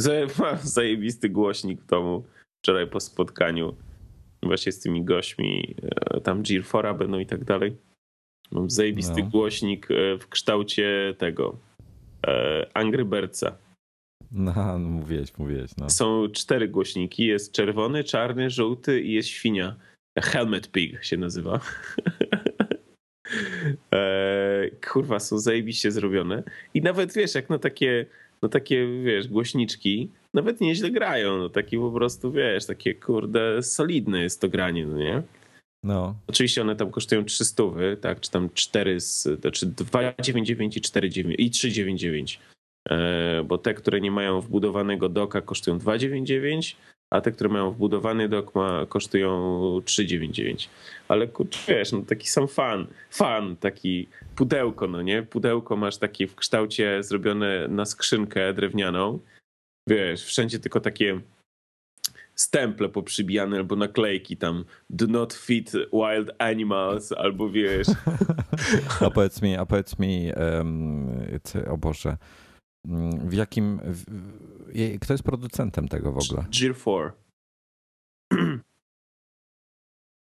Mam zajebisty głośnik w domu wczoraj po spotkaniu właśnie z tymi gośćmi, e, tam Gear będą i tak dalej. Mam zajebisty no. głośnik e, w kształcie tego e, Angry Birdsa. No, no mówiłeś, mówiłeś. No. Są cztery głośniki. Jest czerwony, czarny, żółty i jest świnia. Helmet Pig się nazywa. kurwa, są zajebiście zrobione. I nawet wiesz, jak na takie no takie, wiesz, głośniczki nawet nieźle grają, no takie po prostu, wiesz, takie kurde solidne jest to granie, no nie? No. Oczywiście one tam kosztują 300, tak, czy tam 4, znaczy 299 i 4,9 i 399. E, bo te, które nie mają wbudowanego doka kosztują 299, a te, które mają wbudowany dok ma, kosztują 3,99. Ale kurczę, wiesz, no taki sam fan, fan, taki pudełko, no nie? Pudełko masz takie w kształcie zrobione na skrzynkę drewnianą. Wiesz, wszędzie tylko takie stemple poprzybijane albo naklejki tam do not fit wild animals albo wiesz. a powiedz mi, a powiedz mi, um, o Boże, w jakim, kto jest producentem tego w ogóle? Gear 4.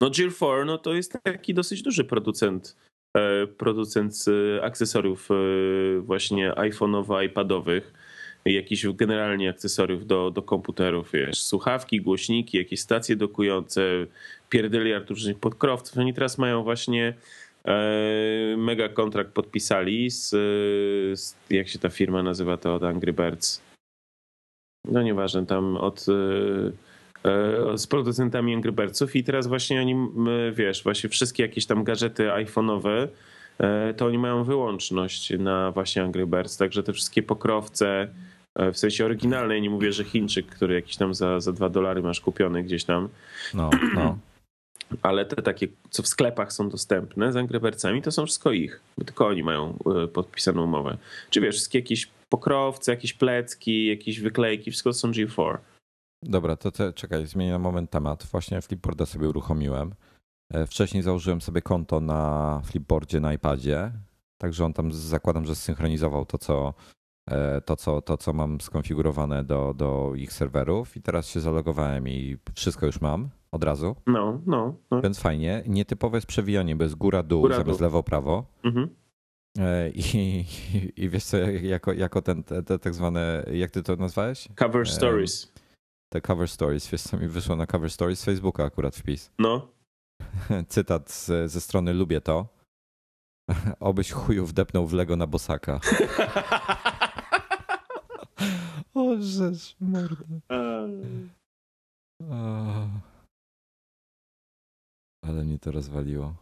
No Gear 4 no to jest taki dosyć duży producent e, producent akcesoriów e, właśnie iPhone'owo, iPadowych, jakichś generalnie akcesoriów do, do komputerów, wiesz, słuchawki, głośniki, jakieś stacje dokujące, pierdyliard różnych podkrowców. Oni teraz mają właśnie mega kontrakt podpisali z, z, jak się ta firma nazywa to od Angry Birds no nieważne, tam od e, e, z producentami Angry Birdsów i teraz właśnie oni, wiesz, właśnie wszystkie jakieś tam gadżety iPhone'owe, e, to oni mają wyłączność na właśnie Angry Birds, także te wszystkie pokrowce, w sensie oryginalnej, nie mówię, że Chińczyk, który jakiś tam za, za dwa dolary masz kupiony gdzieś tam. No, no. Ale te takie, co w sklepach są dostępne z Angry to są wszystko ich, bo tylko oni mają podpisaną umowę. Czy wiesz, wszystkie jakieś pokrowce, jakieś plecki, jakieś wyklejki, wszystko są G4. Dobra, to te, czekaj, zmienię na moment temat. Właśnie Flipboarda sobie uruchomiłem. E, wcześniej założyłem sobie konto na Flipboardzie na iPadzie, także on tam zakładam, że zsynchronizował to, co, e, to, co, to, co mam skonfigurowane do, do ich serwerów i teraz się zalogowałem i wszystko już mam od razu. No, no. no. Więc fajnie. Nietypowe jest przewijanie, bez góra-dół góra, zamiast lewo-prawo. Mhm. E, I, i, wiesz co, jako, jako ten, te, te, tak zwane, jak ty to nazwałeś? Cover stories. Te cover stories, wiesz co mi wyszło na cover stories z Facebooka akurat wpis. No. Cytat z, ze strony Lubię to. Obyś chuju wdepnął w Lego na bosaka. o, rzecz, morda. Ale mnie to rozwaliło.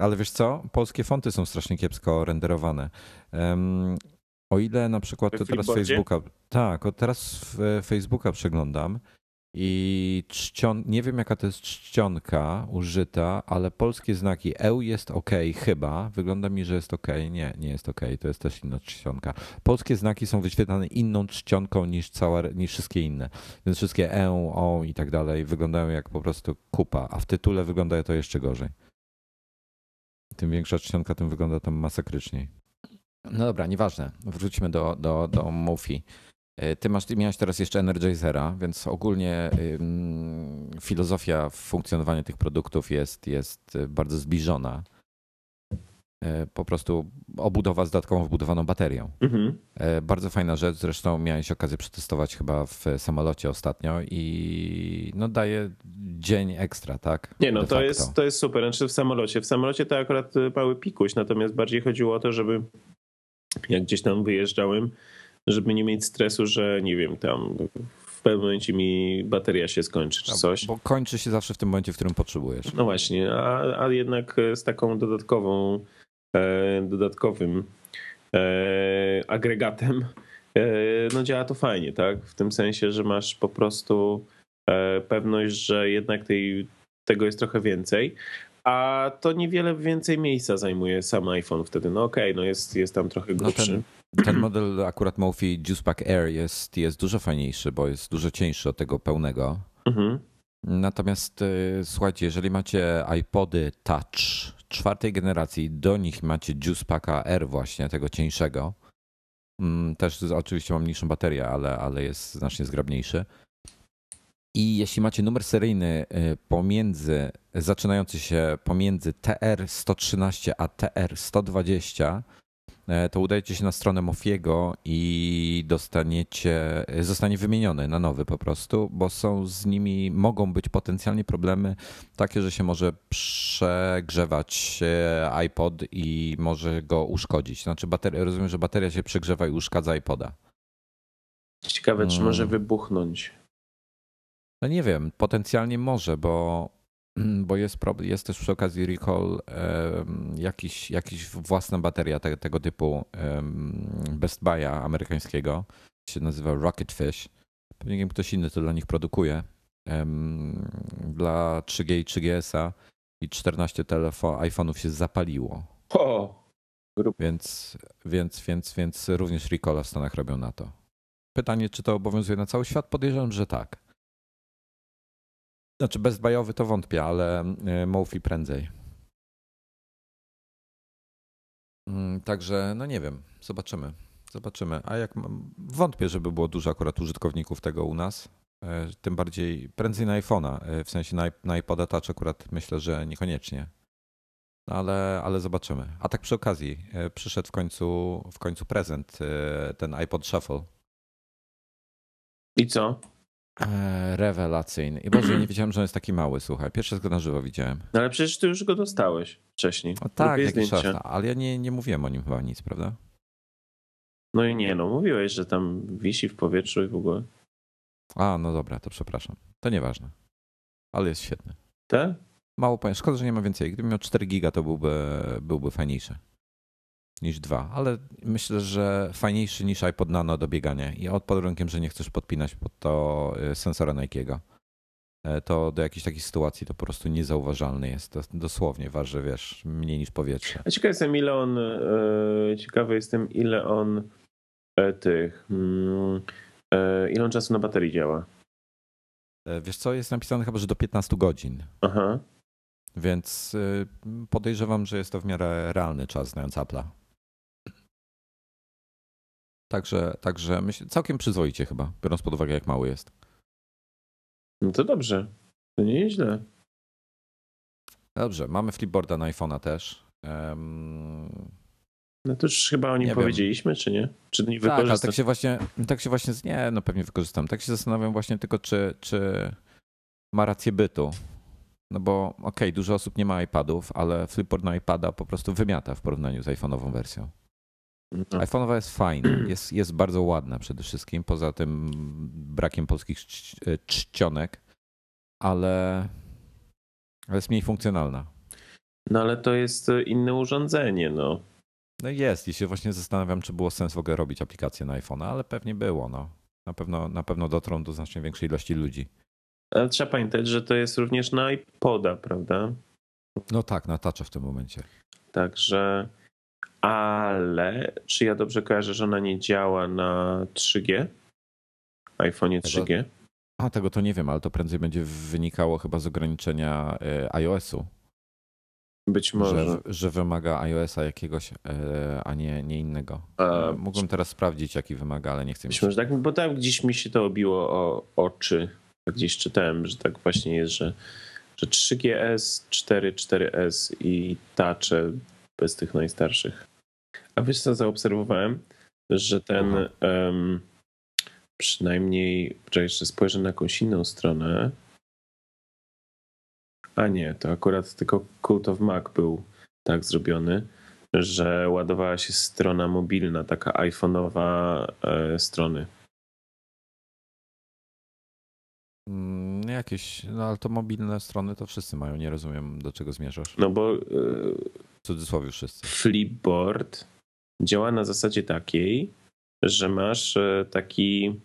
Ale wiesz co? Polskie fonty są strasznie kiepsko renderowane. Um, o ile na przykład to teraz Facebooka. Tak, teraz Facebooka przeglądam i czcion, nie wiem jaka to jest czcionka użyta, ale polskie znaki EU jest ok, chyba. Wygląda mi, że jest ok. Nie, nie jest ok, to jest też inna czcionka. Polskie znaki są wyświetlane inną czcionką niż, cała, niż wszystkie inne. Więc wszystkie EU, O i tak dalej wyglądają jak po prostu kupa, a w tytule wygląda to jeszcze gorzej tym większa czcionka, tym wygląda tam masakryczniej. No dobra, nieważne. Wróćmy do, do, do Mofi. E, ty masz, ty miałeś teraz jeszcze Energizera, więc ogólnie filozofia funkcjonowania tych produktów jest, jest bardzo zbliżona. E, po prostu obudowa z dodatkową wbudowaną baterią. Mhm. E, bardzo fajna rzecz, zresztą miałeś okazję przetestować chyba w samolocie ostatnio i no daje dzień ekstra, tak? Nie no, to jest, to jest super, znaczy w samolocie. W samolocie to akurat mały pikuś, natomiast bardziej chodziło o to, żeby jak gdzieś tam wyjeżdżałem, żeby nie mieć stresu, że nie wiem, tam w pewnym momencie mi bateria się skończy czy coś. Bo kończy się zawsze w tym momencie, w którym potrzebujesz. No właśnie, a, a jednak z taką dodatkową, e, dodatkowym e, agregatem e, no działa to fajnie, tak? W tym sensie, że masz po prostu pewność, że jednak tej, tego jest trochę więcej, a to niewiele więcej miejsca zajmuje sam iPhone wtedy. No okej, okay, no jest, jest tam trochę grubszy. No ten, ten, model akurat Mophie Juicepack Air jest, jest dużo fajniejszy, bo jest dużo cieńszy od tego pełnego. Mhm. Natomiast y, słuchajcie, jeżeli macie iPody Touch czwartej generacji, do nich macie Juicepacka R właśnie, tego cieńszego. Mm, też oczywiście mam mniejszą baterię, ale, ale jest znacznie zgrabniejszy. I jeśli macie numer seryjny y, pomiędzy, zaczynający się pomiędzy TR113 a TR120, y, to udajecie się na stronę Mofiego i dostaniecie, zostanie wymieniony na nowy po prostu, bo są z nimi, mogą być potencjalnie problemy takie, że się może przegrzewać y, iPod i może go uszkodzić. Znaczy bateria, rozumiem, że bateria się przegrzewa i uszkadza iPoda. Ciekawe, czy może mm. wybuchnąć. No nie wiem, potencjalnie może, bo, bo jest, jest też przy okazji recall jakiś, jakiś własna bateria te, tego typu Best Buy'a amerykańskiego. Się nazywa Rocketfish. Pewnie ktoś inny to dla nich produkuje. Dla 3G i 3GS-a i 14 telefon, iPhone'ów się zapaliło. O, więc, więc, więc, więc również recall w Stanach robią na to. Pytanie, czy to obowiązuje na cały świat? Podejrzewam, że tak. Znaczy bezbajowy to wątpię, ale e, Mofi prędzej. Mm, także, no nie wiem, zobaczymy. Zobaczymy. A jak wątpię, żeby było dużo akurat użytkowników tego u nas. E, tym bardziej prędzej na iPhone'a. E, w sensie na, na iPoda Touch akurat myślę, że niekoniecznie. No ale, ale zobaczymy. A tak przy okazji, przyszedł w końcu, w końcu prezent, ten iPod Shuffle. I co? E, rewelacyjny. I Boże, ja nie wiedziałem, że on jest taki mały, słuchaj. Pierwszy raz go na żywo widziałem. No ale przecież ty już go dostałeś wcześniej. O, tak, jakiś czas, ale ja nie, nie mówiłem o nim chyba nic, prawda? No i nie, no mówiłeś, że tam wisi w powietrzu i w ogóle. A, no dobra, to przepraszam. To nieważne. Ale jest świetny. Tak? Mało powiem. Szkoda, że nie ma więcej. Gdybym miał 4 giga, to byłby, byłby fajniejszy niż dwa, ale myślę, że fajniejszy niż iPod Nano do biegania i od pod warunkiem, że nie chcesz podpinać pod to y, sensora Nike'ego. E, to do jakiejś takiej sytuacji to po prostu niezauważalny jest. To dosłownie waży, wiesz, mniej niż powietrze. A ciekawy jestem, ile on, e, ciekawy jestem, ile on e, tych, mm, ile on czasu na baterii działa. Wiesz co, jest napisane chyba, że do 15 godzin. Aha. Więc y, podejrzewam, że jest to w miarę realny czas, znając Apple'a. Także, także myślę, całkiem przyzwoicie chyba, biorąc pod uwagę, jak mały jest. No to dobrze. To nie jest źle. Dobrze, mamy flipboarda na iPhone'a też. Um... No to już chyba o nim nie powiedzieliśmy, wiem. czy nie? Czy nie tak, ale tak się właśnie, tak się właśnie, nie, no pewnie wykorzystam. Tak się zastanawiam właśnie tylko, czy, czy ma rację bytu. No bo okej, okay, dużo osób nie ma iPadów, ale flipboard na iPada po prostu wymiata w porównaniu z iPhone'ową wersją. No. iPhone'owa jest fajna, jest, jest bardzo ładna przede wszystkim, poza tym brakiem polskich e, czcionek, ale, ale jest mniej funkcjonalna. No ale to jest inne urządzenie, no. No jest i się właśnie zastanawiam, czy było sens w ogóle robić aplikację na iPhone'a, ale pewnie było, no. Na pewno, na pewno dotrą do znacznie większej ilości ludzi. Ale trzeba pamiętać, że to jest również na iPoda, prawda? No tak, na w tym momencie. Także ale czy ja dobrze kojarzę, że ona nie działa na 3G? iPhone 3G? A tego to nie wiem, ale to prędzej będzie wynikało chyba z ograniczenia e, iOS-u. Być może. Że, że wymaga iOS-a jakiegoś, e, a nie, nie innego. A, Mógłbym teraz sprawdzić, jaki wymaga, ale nie chcę Być może tak, bo tak gdzieś mi się to obiło o oczy. Gdzieś czytałem, że tak właśnie jest, że, że 3GS, 4, 4S i Touche bez tych najstarszych. A wiesz co zaobserwowałem? Że ten um, przynajmniej, czekaj, jeszcze spojrzę na jakąś inną stronę. A nie, to akurat tylko Cult of Mac był tak zrobiony, że ładowała się strona mobilna, taka iPhone'owa e, strony. Mm, jakieś, no ale to mobilne strony to wszyscy mają, nie rozumiem do czego zmierzasz. No bo... E, w cudzysłowie wszyscy. Flipboard działa na zasadzie takiej, że masz e, taki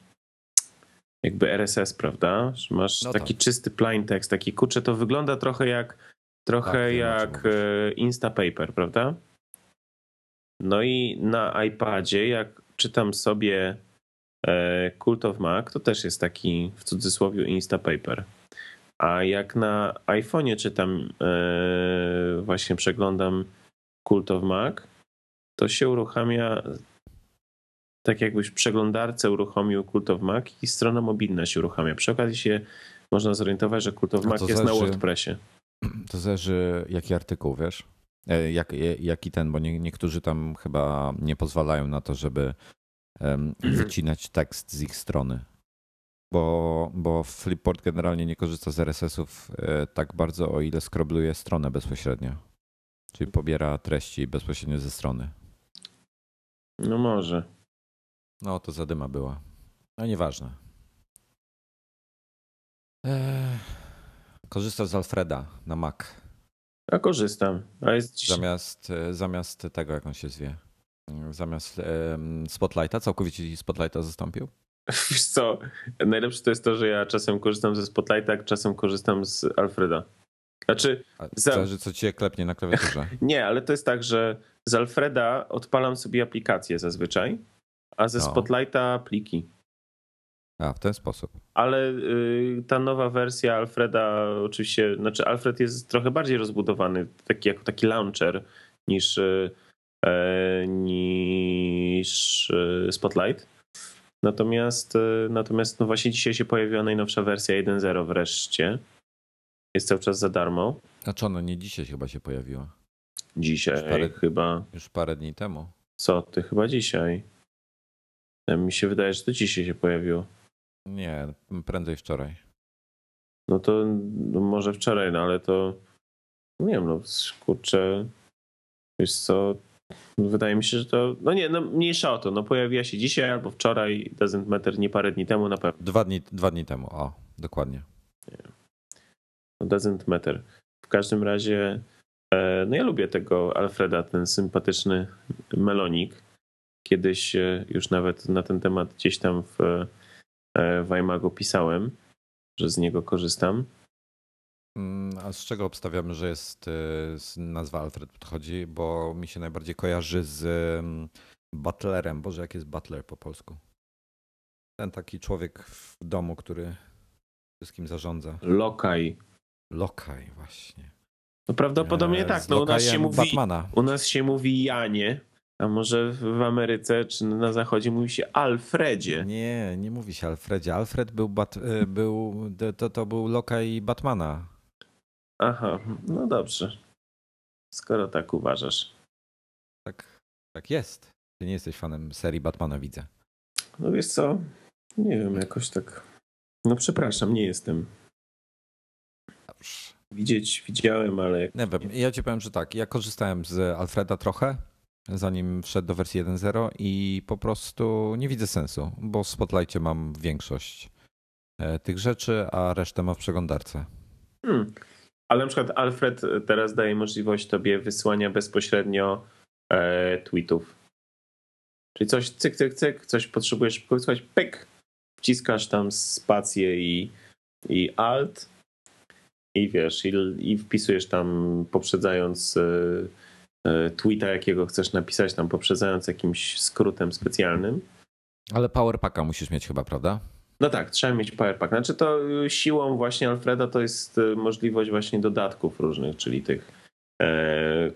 jakby RSS, prawda? Że masz no taki tak. czysty plain text, taki kurczę, to wygląda trochę jak trochę tak, jak e, Instapaper, prawda? No i na iPadzie, jak czytam sobie e, Cult of Mac, to też jest taki w cudzysłowie Instapaper. A jak na iPhone'ie czytam, e, właśnie przeglądam Cult of Mac, to się uruchamia tak jakbyś w przeglądarce uruchomił Cult of Mac i strona mobilna się uruchamia. Przy okazji się można zorientować, że Cult of Mac jest zależy, na WordPressie. To zależy jaki artykuł, wiesz? E, jak, jaki ten, bo nie, niektórzy tam chyba nie pozwalają na to, żeby um, wycinać tekst z ich strony. Bo, bo Flipboard generalnie nie korzysta z RSS-ów e, tak bardzo, o ile skrobluje stronę bezpośrednio. Czyli pobiera treści bezpośrednio ze strony. No może. No to zadyma była. No nieważne. Eee, korzystasz z Alfreda na Mac. Ja korzystam. A jest dziś... zamiast, e, zamiast tego, jak on się zwie. Zamiast um, Spotlighta, całkowicie Spotlighta zastąpił? Wiesz co, najlepsze to jest to, że ja czasem korzystam ze Spotlighta, czasem korzystam z Alfreda. Znaczy. Za... Zależy, co cię klepnie na klawiaturze. Nie, ale to jest tak, że z Alfreda odpalam sobie aplikację zazwyczaj a ze no. Spotlighta pliki. A, w ten sposób. Ale y, ta nowa wersja Alfreda oczywiście, znaczy Alfred jest trochę bardziej rozbudowany, taki, jako taki launcher niż, y, e, niż y, Spotlight. Natomiast, y, natomiast no właśnie dzisiaj się pojawiła najnowsza wersja 1.0 wreszcie. Jest cały czas za darmo. Znaczy ono nie dzisiaj chyba się pojawiła. Dzisiaj już parę, chyba. Już parę dni temu. Co ty, chyba dzisiaj. Mi się wydaje, że to dzisiaj się pojawiło. Nie, prędzej wczoraj. No to no może wczoraj, no ale to nie wiem, no kurczę, wiesz co, wydaje mi się, że to, no nie, no mniejsza o to, no pojawiła się dzisiaj albo wczoraj, doesn't matter, nie parę dni temu na pewno. Dwa dni, dwa dni temu, o, dokładnie. Nie. No doesn't matter. W każdym razie, e, no ja lubię tego Alfreda, ten sympatyczny melonik Kiedyś e, już nawet na ten temat gdzieś tam w, e, w iMagu pisałem, że z niego korzystam. Mm, a z czego obstawiamy, że jest e, nazwa Alfred podchodzi? Bo mi się najbardziej kojarzy z mm, butlerem. Boże, jak jest butler po polsku? Ten taki człowiek w domu, który wszystkim zarządza. Lokaj. Lokaj, właśnie. No prawdopodobnie tak. No, u nas się mówi, Batmana. U nas się mówi Janie, a może w Ameryce czy na zachodzie mówi się Alfredzie? Nie, nie mówi się Alfredzie. Alfred był, bat, e, był to, to był lokaj Batmana. Aha, no dobrze. Skoro tak uważasz. Tak, tak jest. Ty nie jesteś fanem serii Batmana, widzę. No wiesz co, nie wiem, jakoś tak... No przepraszam, nie jestem. Dobrze. Widzieć widziałem, ale... Nie wiem, ja ci powiem, że tak, ja korzystałem z Alfreda trochę, zanim wszedł do wersji 1.0 i po prostu nie widzę sensu, bo w Spotlightie mam większość e, tych rzeczy, a resztę ma w przeglądarce. Hmm. Ale na przykład Alfred teraz daje możliwość tobie wysłania bezpośrednio e, tweetów. Czyli coś cyk, cyk, cyk, coś potrzebujesz wysłać, pyk, wciskasz tam spację i, i alt i wiesz, i, i wpisujesz tam poprzedzając e, E, tweeta, jakiego chcesz napisać, tam poprzedzając jakimś skrótem specjalnym. Ale Powerpacka musisz mieć chyba, prawda? No tak, trzeba mieć Powerpack. Znaczy to siłą właśnie Alfreda to jest e, możliwość właśnie dodatków różnych, czyli tych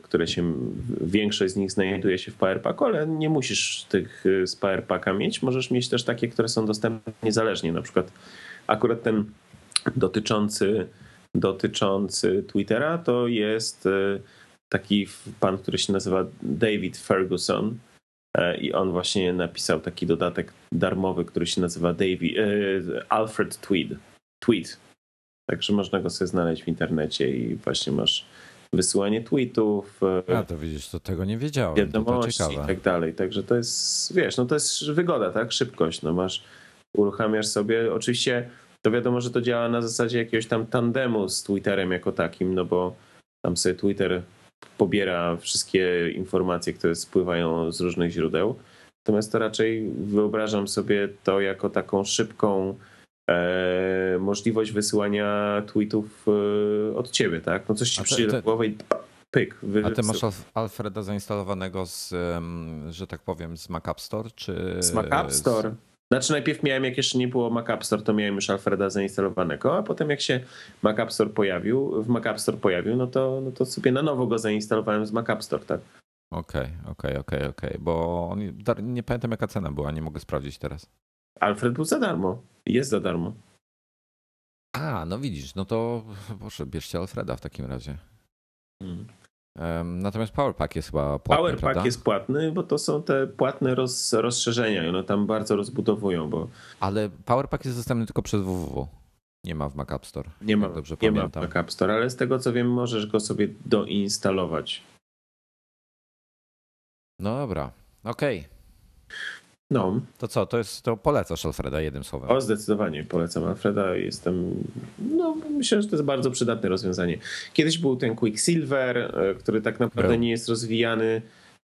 które się, większość z nich znajduje się w Powerpacku, ale nie musisz tych z Powerpacka mieć. Możesz mieć też takie, które są dostępne niezależnie. Na przykład akurat ten dotyczący, dotyczący Twittera to jest taki pan, który się nazywa David Ferguson e, i on właśnie napisał taki dodatek darmowy, który się nazywa David, e, Alfred Tweed. Tweet. Także można go sobie znaleźć w internecie i właśnie masz wysyłanie tweetów. E, A to widzisz, to tego nie wiedziałem. Wiadomości i tak dalej. Także to jest, wiesz, no to jest wygoda, tak? Szybkość. No masz, uruchamiasz sobie. Oczywiście to wiadomo, że to działa na zasadzie jakiegoś tam tandemu z Twitterem jako takim, no bo tam sobie Twitter pobiera wszystkie informacje, które spływają z różnych źródeł. Natomiast to raczej wyobrażam sobie to jako taką szybką e, możliwość wysyłania tweetów e, od ciebie, tak? No coś ci przyjdzie do głowy i pyk. A ty masz Alfreda zainstalowanego z, że tak powiem, z Mac App Store? Czy z Mac App Store. Z... Znaczy najpierw miałem, jak jeszcze nie było Mac App Store, to miałem już Alfreda zainstalowanego, a potem jak się Mac App Store pojawił, w Mac App Store pojawił, no to, no to sobie na nowo go zainstalowałem z Mac App Store, tak. Okej, okay, okej, okay, okej, okay, okej, bo nie pamiętam jaka cena była, nie mogę sprawdzić teraz. Alfred był za darmo, jest za darmo. A, no widzisz, no to proszę, bierzcie Alfreda w takim razie. Hmm. Natomiast PowerPack jest chyba płatny, PowerPack prawda? jest płatny, bo to są te płatne roz, rozszerzenia i one tam bardzo rozbudowują, bo... Ale PowerPack jest dostępny tylko przez www. Nie ma w Mac App Store. Nie ma, dobrze nie pamiętam. ma w Mac App Store, ale z tego co wiem, możesz go sobie doinstalować. No dobra, okej. Okay. No. To co, to jest, to polecasz Alfreda jednym słowem? O, zdecydowanie polecam Alfreda. Jestem, no myślę, że to jest bardzo przydatne rozwiązanie. Kiedyś był ten Quicksilver, e, który tak naprawdę nie jest rozwijany,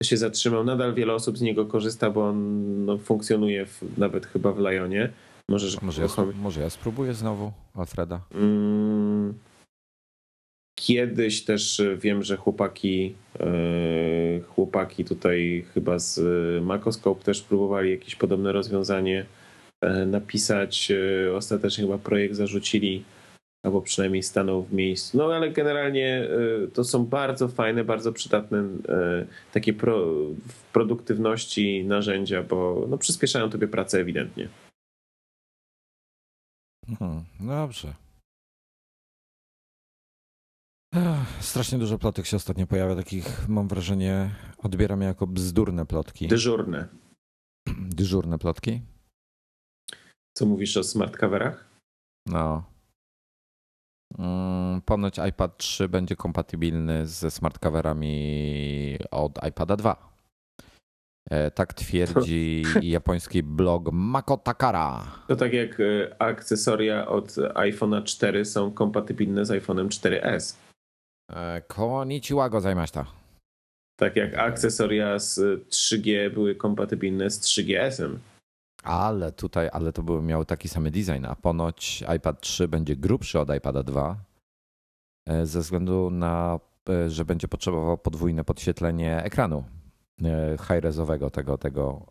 się zatrzymał. Nadal wiele osób z niego korzysta, bo on no, funkcjonuje w, nawet chyba w Lionie. Możesz może, ja, może ja spróbuję znowu Alfreda. Mm, Kiedyś też e, wiem, że chłopaki, e, chłopaki tutaj chyba z Macoscope też próbowali jakieś podobne rozwiązanie e, napisać. Ostatecznie chyba projekt zarzucili, albo przynajmniej stanął w miejscu. No ale generalnie to są bardzo fajne, bardzo przydatne takie pro, w produktywności narzędzia, bo no, przyspieszają tobie pracę ewidentnie. Hmm, dobrze. Strasznie dużo plotek się ostatnio pojawia, takich mam wrażenie, odbieram je jako bzdurne plotki. Dyżurne. Dyżurne plotki? Co mówisz o smart coverach? No. Mm, ponoć iPad 3 będzie kompatybilny ze smart coverami od iPada 2. E, tak twierdzi japoński blog Mako Takara. To tak jak e, akcesoria od iPhone'a 4 są kompatybilne z iPhone'em 4S. E, Konnichiwa gozaimashita. Tak jak akcesoria z 3G były kompatybilne z 3GS-em. Ale tutaj, ale to były, miały taki sam design, a ponoć iPad 3 będzie grubszy od iPada 2 e, ze względu na, e, że będzie potrzebował podwójne podświetlenie ekranu high-resowego, tego, tego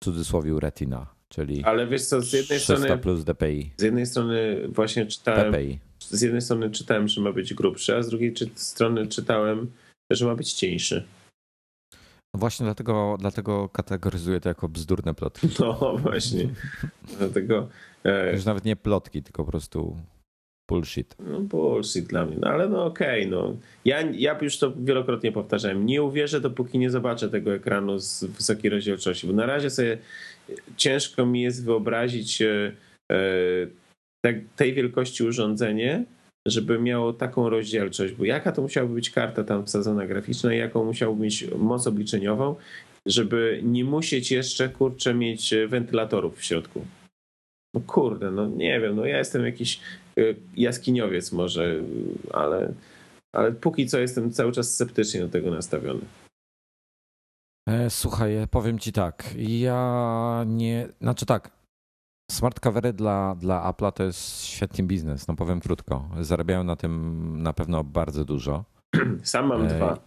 w cudzysłowie retina, czyli Ale wiesz co, z jednej strony plus DPI. Z jednej strony właśnie czytałem PPI z jednej strony czytałem, że ma być grubszy, a z drugiej strony czytałem, że ma być cieńszy. No właśnie dlatego, dlatego kategoryzuję to jako bzdurne plotki. No właśnie. dlatego. E... Już nawet nie plotki, tylko po prostu bullshit. No bullshit dla mnie, no ale no okej, okay, no. Ja, ja już to wielokrotnie powtarzałem. Nie uwierzę, dopóki nie zobaczę tego ekranu z wysokiej rozdzielczości, bo na razie sobie ciężko mi jest wyobrazić e, e tak, tej wielkości urządzenie, żeby miało taką rozdzielczość, bo jaka to musiałaby być karta tam wsadzona graficzna jaką musiałby mieć moc obliczeniową, żeby nie musieć jeszcze, kurczę, mieć wentylatorów w środku. No kurde, no nie wiem, no ja jestem jakiś y, jaskiniowiec może, ale, ale póki co jestem cały czas sceptycznie do tego nastawiony. E, słuchaj, powiem ci tak, ja nie, znaczy tak, Smart covery dla, dla Apple'a to jest świetny biznes, no powiem krótko. Zarabiają na tym na pewno bardzo dużo. Sam mam dwa.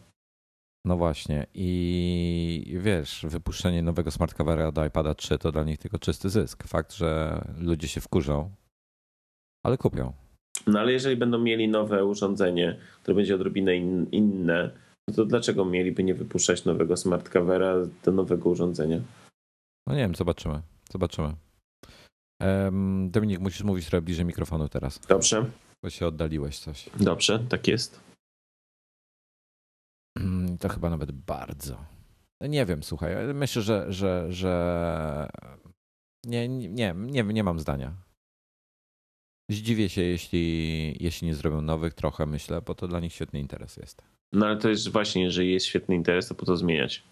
No właśnie i wiesz, wypuszczenie nowego smart covera do iPada 3 to dla nich tylko czysty zysk. Fakt, że ludzie się wkurzą, ale kupią. No ale jeżeli będą mieli nowe urządzenie, które będzie odrobinę in, inne, no to dlaczego mieliby nie wypuszczać nowego smart covera do nowego urządzenia? No nie wiem, zobaczymy. Zobaczymy. Dominik, musisz mówić trochę bliżej mikrofonu teraz. Dobrze. Bo się oddaliłeś coś. Dobrze, tak jest. Mm, to chyba nawet bardzo. No nie wiem, słuchaj. Myślę, że, że, że nie, nie, nie, nie mam zdania. Zdziwię się, jeśli, jeśli nie zrobią nowych trochę, myślę, bo to dla nich świetny interes jest. No ale to jest właśnie, jeżeli jest świetny interes, to po to zmieniać.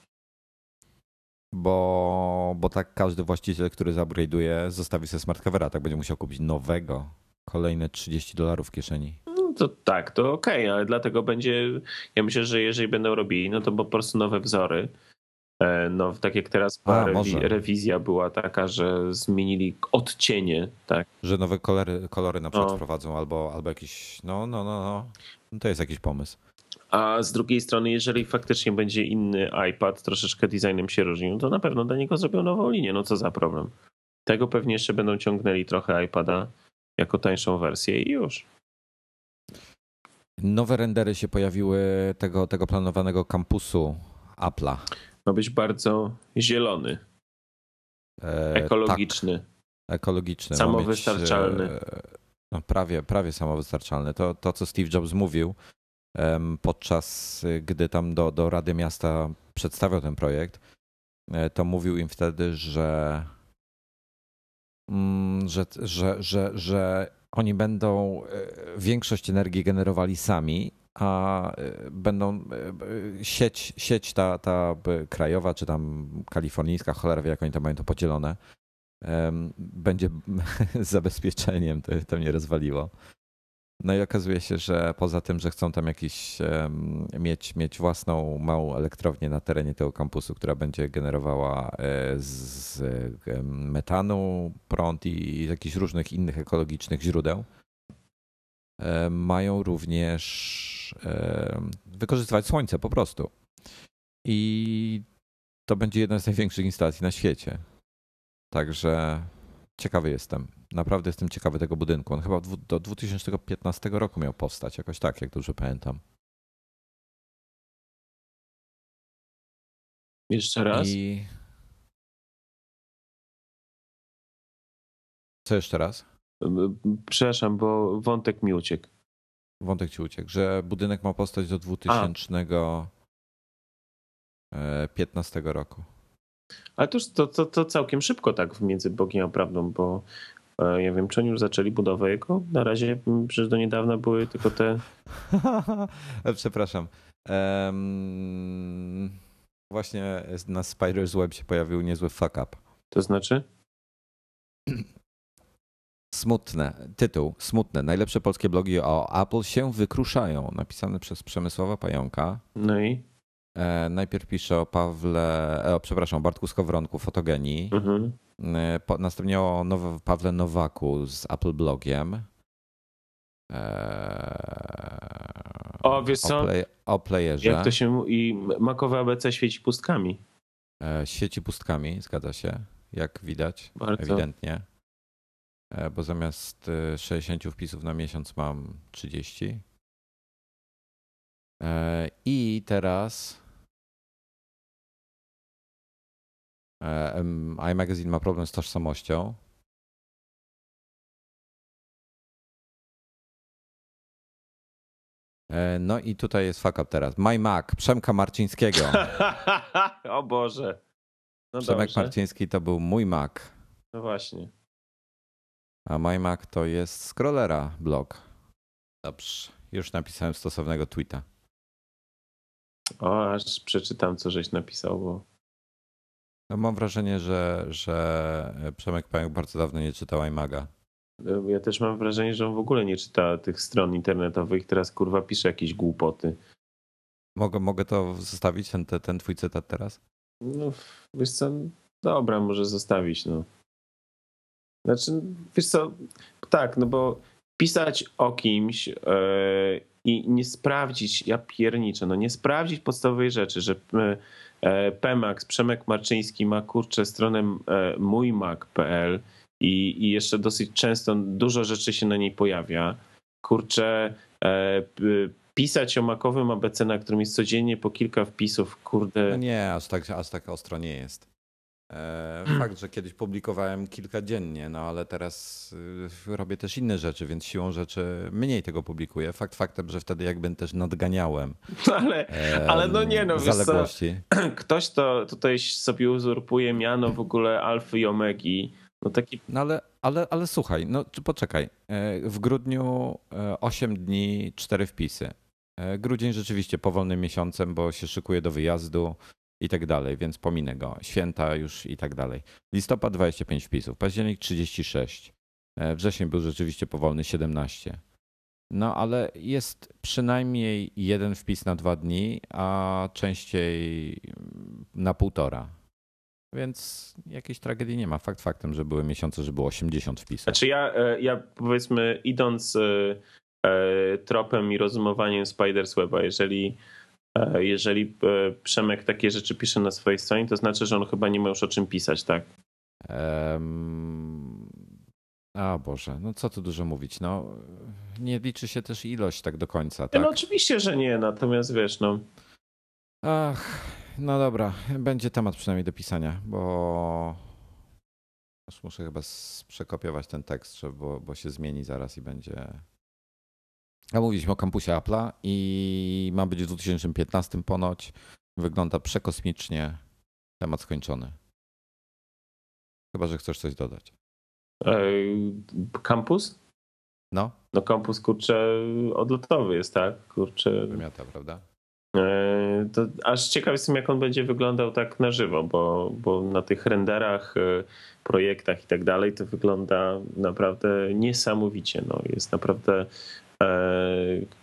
Bo, bo tak każdy właściciel, który zupgrade'uje, zostawi sobie smart covera, tak będzie musiał kupić nowego. Kolejne 30 dolarów w kieszeni. No to tak, to okej, okay, ale dlatego będzie, ja myślę, że jeżeli będą robili, no to po prostu nowe wzory, E, no, tak jak teraz A, rewi rewizja była taka, że zmienili odcienie, tak. Że nowe kolory, kolory na przykład no. wprowadzą albo, albo jakiś, no, no, no, no, to jest jakiś pomysł. A z drugiej strony, jeżeli faktycznie będzie inny iPad, troszeczkę designem się różnił, to na pewno dla niego zrobią nową linię. No co za problem. Tego pewnie jeszcze będą ciągnęli trochę iPada jako tańszą wersję i już. Nowe rendery się pojawiły tego, tego planowanego kampusu Apple'a ma być bardzo zielony, e, ekologiczny. Tak, ekologiczny. Samowystarczalny. Mieć, no prawie, prawie samowystarczalny. To, to, co Steve Jobs mówił podczas, gdy tam do, do Rady Miasta przedstawiał ten projekt, e, to mówił im wtedy, że, mm, że, że, że, że oni będą e, większość energii generowali sami a y, będą y, y, sieć, sieć ta, ta krajowa, czy tam kalifornijska, cholera wie jak oni to mają to podzielone, będzie zabezpieczeniem, to, to mnie rozwaliło. No i okazuje się, że poza tym, że chcą tam jakiś mieć, mieć własną małą elektrownię na terenie tego kampusu, która będzie generowała e, z metanu prąd i jakichś różnych innych ekologicznych źródeł, e, mają również wykorzystywać słońce po prostu. I to będzie jedna z największych instalacji na świecie. Także ciekawy jestem. Naprawdę jestem ciekawy tego budynku. On chyba do 2015 roku miał powstać, jakoś tak, jak dobrze pamiętam. Jeszcze raz. I... Co jeszcze raz? Przepraszam, bo wątek mi uciekł wątek ci uciekł, że budynek ma postać do 2015 A. roku. Ale to, to, to, to całkiem szybko tak między Bogiem a prawdą, bo e, ja wiem, czy oni już zaczęli budowę jego. Na razie przecież do niedawna były tylko te. Przepraszam. Um, właśnie na Spider's Web się pojawił niezły fuck up. To znaczy? Smutne. Tytuł. Smutne. Najlepsze polskie blogi o Apple się wykruszają. Napisane przez Przemysława Pająka. No i? E, najpierw pisze o Pawle, e, o, przepraszam, o Bartku Skowronku, fotogenii. Mhm. E, po, następnie o Now, Pawle Nowaku z Apple Blogiem. E, o, wiesz co? O, play, o playerze. Jak to się i makowe ABC świeci pustkami. E, świeci pustkami, zgadza się. Jak widać, Bardzo. ewidentnie. E, bo zamiast 60 e, wpisów na miesiąc mam 30. E, I teraz iMagazine ma problem z tożsamością. No i tutaj jest fuck up teraz. My Mac, Przemka Marcińskiego. o Boże. No Przemek dobrze. Marciński to był mój Mac. No właśnie. A MyMac to jest scrollera blog. Dobrze, już napisałem stosownego tweeta. O, aż przeczytam, co żeś napisał, bo... No mam wrażenie, że, że Przemek Pająk bardzo dawno nie czytał iMaga. Ja też mam wrażenie, że on w ogóle nie czyta tych stron internetowych. Teraz kurwa pisze jakieś głupoty. Mogę, mogę to zostawić, ten, ten twój cytat teraz? No, wiesz co, dobra, może zostawić, no. Znaczy, wiesz co, tak, no bo pisać o kimś yy, i nie sprawdzić, ja pierniczę, no nie sprawdzić podstawowej rzeczy, że yy, Pemax, Przemek Marczyński ma kurczę stronę yy, mójmac.pl i, i jeszcze dosyć często dużo rzeczy się na niej pojawia. kurczę, e, pisać o makowym ABC, na którym jest codziennie po kilka wpisów, kurde. No nie, aż tak, aż tak ostro nie jest. E, fakt, że kiedyś publikowałem kilka dziennie, no ale teraz y, robię też inne rzeczy, więc siłą rzeczy mniej tego publikuję. Fakt faktem, że wtedy jakby też nadganiałem. ale, ale no nie no, zaległości. ktoś to tutaj sobie uzurpuje miano w ogóle alfy i omegi. No, taki... no ale, ale, ale słuchaj, no poczekaj. E, w grudniu 8 e, dni, 4 wpisy. Grudzień rzeczywiście powolnym miesiącem, bo się szykuje do wyjazdu i tak dalej, więc pominę go. Święta już i tak dalej. Listopad 25 wpisów, październik 36. E, wrzesień był rzeczywiście powolny 17. No ale jest przynajmniej jeden wpis na dwa dni, a częściej na półtora. Więc jakiejś tragedii nie ma. Fakt faktem, że były miesiące, że było 80 wpisów. Znaczy ja, e, ja powiedzmy idąc e, tropem i rozumowaniem Spider's Weba, jeżeli jeżeli e, Przemek takie rzeczy pisze na swojej stronie, to znaczy, że on chyba nie ma już o czym pisać, tak? Um... A Boże, no co tu dużo mówić. No, nie liczy się też ilość tak do końca. Tak? No oczywiście, że nie, natomiast wiesz, no. Ach, no dobra, będzie temat przynajmniej do pisania, bo aż muszę chyba przekopiować ten tekst, bo, bo się zmieni zaraz i będzie a mówiliśmy o kampusie Apple'a i ma być w 2015 ponoć. Wygląda przekosmicznie. Temat skończony. Chyba, że chcesz coś dodać. Kampus? No. No kampus, kurczę, odlotowy jest, tak? Kurczę. Wymiata, prawda? E, to aż ciekaw jestem, jak on będzie wyglądał tak na żywo, bo, bo na tych renderach, e, projektach i tak dalej to wygląda naprawdę niesamowicie. No, jest naprawdę E,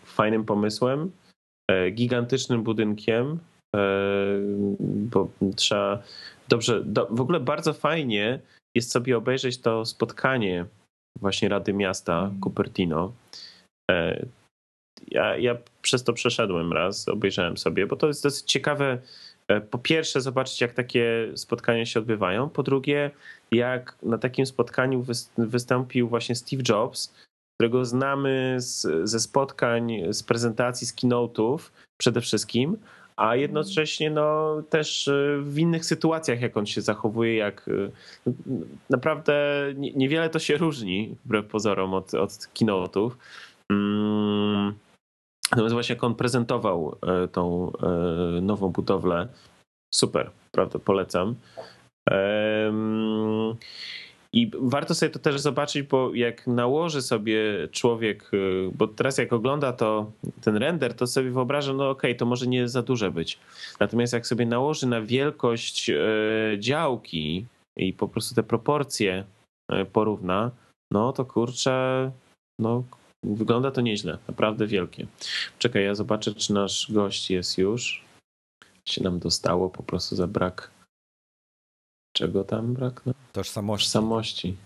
fajnym pomysłem, e, gigantycznym budynkiem, e, bo trzeba dobrze, do, w ogóle bardzo fajnie jest sobie obejrzeć to spotkanie właśnie Rady Miasta mm. Cupertino. Ja, ja przez to przeszedłem raz, obejrzałem sobie, bo to jest dosyć ciekawe. Po pierwsze, zobaczyć, jak takie spotkania się odbywają. Po drugie, jak na takim spotkaniu wystąpił właśnie Steve Jobs, którego znamy z, ze spotkań, z prezentacji, z keynote'ów przede wszystkim, a jednocześnie no, też y, w innych sytuacjach, jak on się zachowuje, jak y, naprawdę niewiele to się różni, wbrew pozorom, od, od keynote'ów. Mm, natomiast właśnie jak on prezentował e, tą e, nową budowlę, super, prawda, polecam. I warto sobie to też zobaczyć, bo jak nałoży sobie człowiek, y, bo teraz jak ogląda to ten render, to sobie wyobraża, no okej, okay, to może nie za duże być. Natomiast jak sobie nałoży na wielkość y, działki i po prostu te proporcje y, porówna, no to kurczę, no wygląda to nieźle, naprawdę wielkie. Czekaj, ja zobaczę, czy nasz gość jest już. Się nam dostało po prostu za brak Czego tam brak? No? Tożsamości. Tożsamości.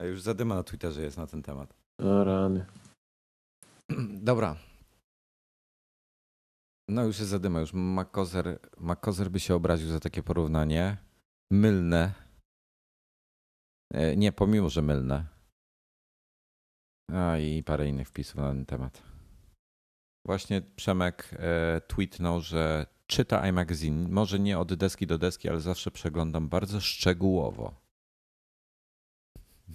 A już zadyma na Twitterze jest na ten temat. O rany. Dobra. No już jest zadyma. Już Makozer, Makozer by się obraził za takie porównanie. Mylne. E, nie, pomimo, że mylne. A i parę innych wpisów na ten temat. Właśnie Przemek e, tweetnął, że czyta iMagazine, może nie od deski do deski, ale zawsze przeglądam bardzo szczegółowo.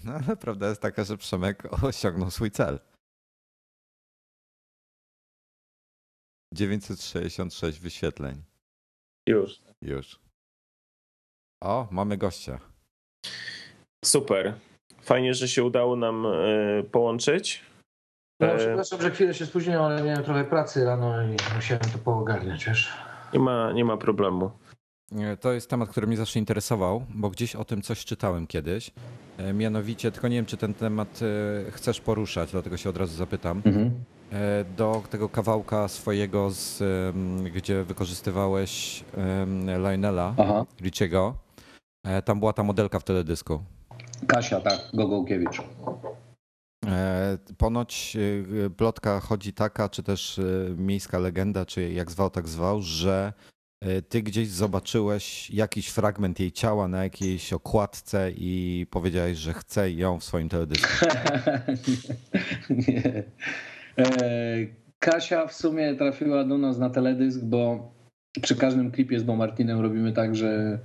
No ale prawda jest taka, że Przemek osiągnął swój cel. 966 wyświetleń. Już. Już. O, mamy gościa. Super. Fajnie, że się udało nam y, połączyć. No, przepraszam, że chwilę się spóźniłem, ale miałem trochę pracy rano i musiałem to poogarniać, wiesz. Nie ma, nie ma problemu. To jest temat, który mnie zawsze interesował, bo gdzieś o tym coś czytałem kiedyś. E, mianowicie, tylko nie wiem, czy ten temat e, chcesz poruszać, dlatego się od razu zapytam. Mhm. E, do tego kawałka swojego, z, gdzie wykorzystywałeś Lionela Richiego, tam była ta modelka w teledysku. Kasia, tak, Gogołkiewicz. Ponoć plotka chodzi taka, czy też miejska legenda, czy jak zwał, tak zwał, że E, ty gdzieś zobaczyłeś jakiś fragment jej ciała na jakiejś okładce i powiedziałeś, że chce ją w swoim teledysku. nie. Kasia w sumie trafiła do nas na teledysk, bo przy każdym klipie z Bo Martinem robimy tak, że e,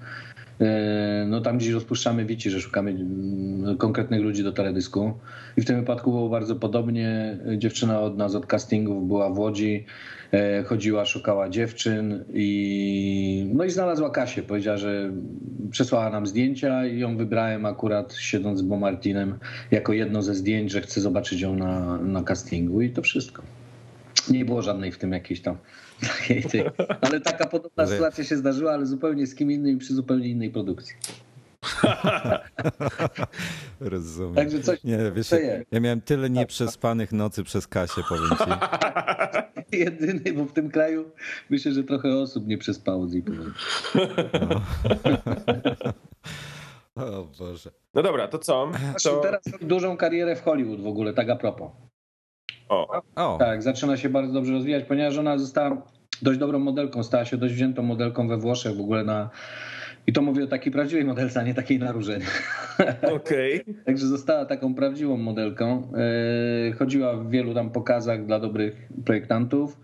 no tam gdzieś rozpuszczamy wici, że szukamy mm, konkretnych ludzi do teledysku. I w tym wypadku było bardzo podobnie. Dziewczyna od nas, od castingów była w Łodzi, e, chodziła, szukała dziewczyn i no i znalazła Kasię. Powiedziała, że przesłała nam zdjęcia i ją wybrałem akurat siedząc z Bo Martinem jako jedno ze zdjęć, że chcę zobaczyć ją na, na castingu i to wszystko. Nie było żadnej w tym jakiejś tam ale taka podobna sytuacja się zdarzyła, ale zupełnie z kim innym przy zupełnie innej produkcji. Rozumiem. Także coś nie, wiesz, ja miałem tyle nieprzespanych nocy przez Kasię, powiem ci. Jedyny, bo w tym kraju myślę, że trochę osób nie przespało z jej no. O Boże. No dobra, to co? To... Teraz dużą karierę w Hollywood w ogóle, tak a propos. O. o. Tak, zaczyna się bardzo dobrze rozwijać, ponieważ ona została dość dobrą modelką, stała się dość wziętą modelką we Włoszech w ogóle na. I to mówię o takiej prawdziwej modelce, a nie takiej na. Okej. Okay. Także została taką prawdziwą modelką. E, chodziła w wielu tam pokazach dla dobrych projektantów.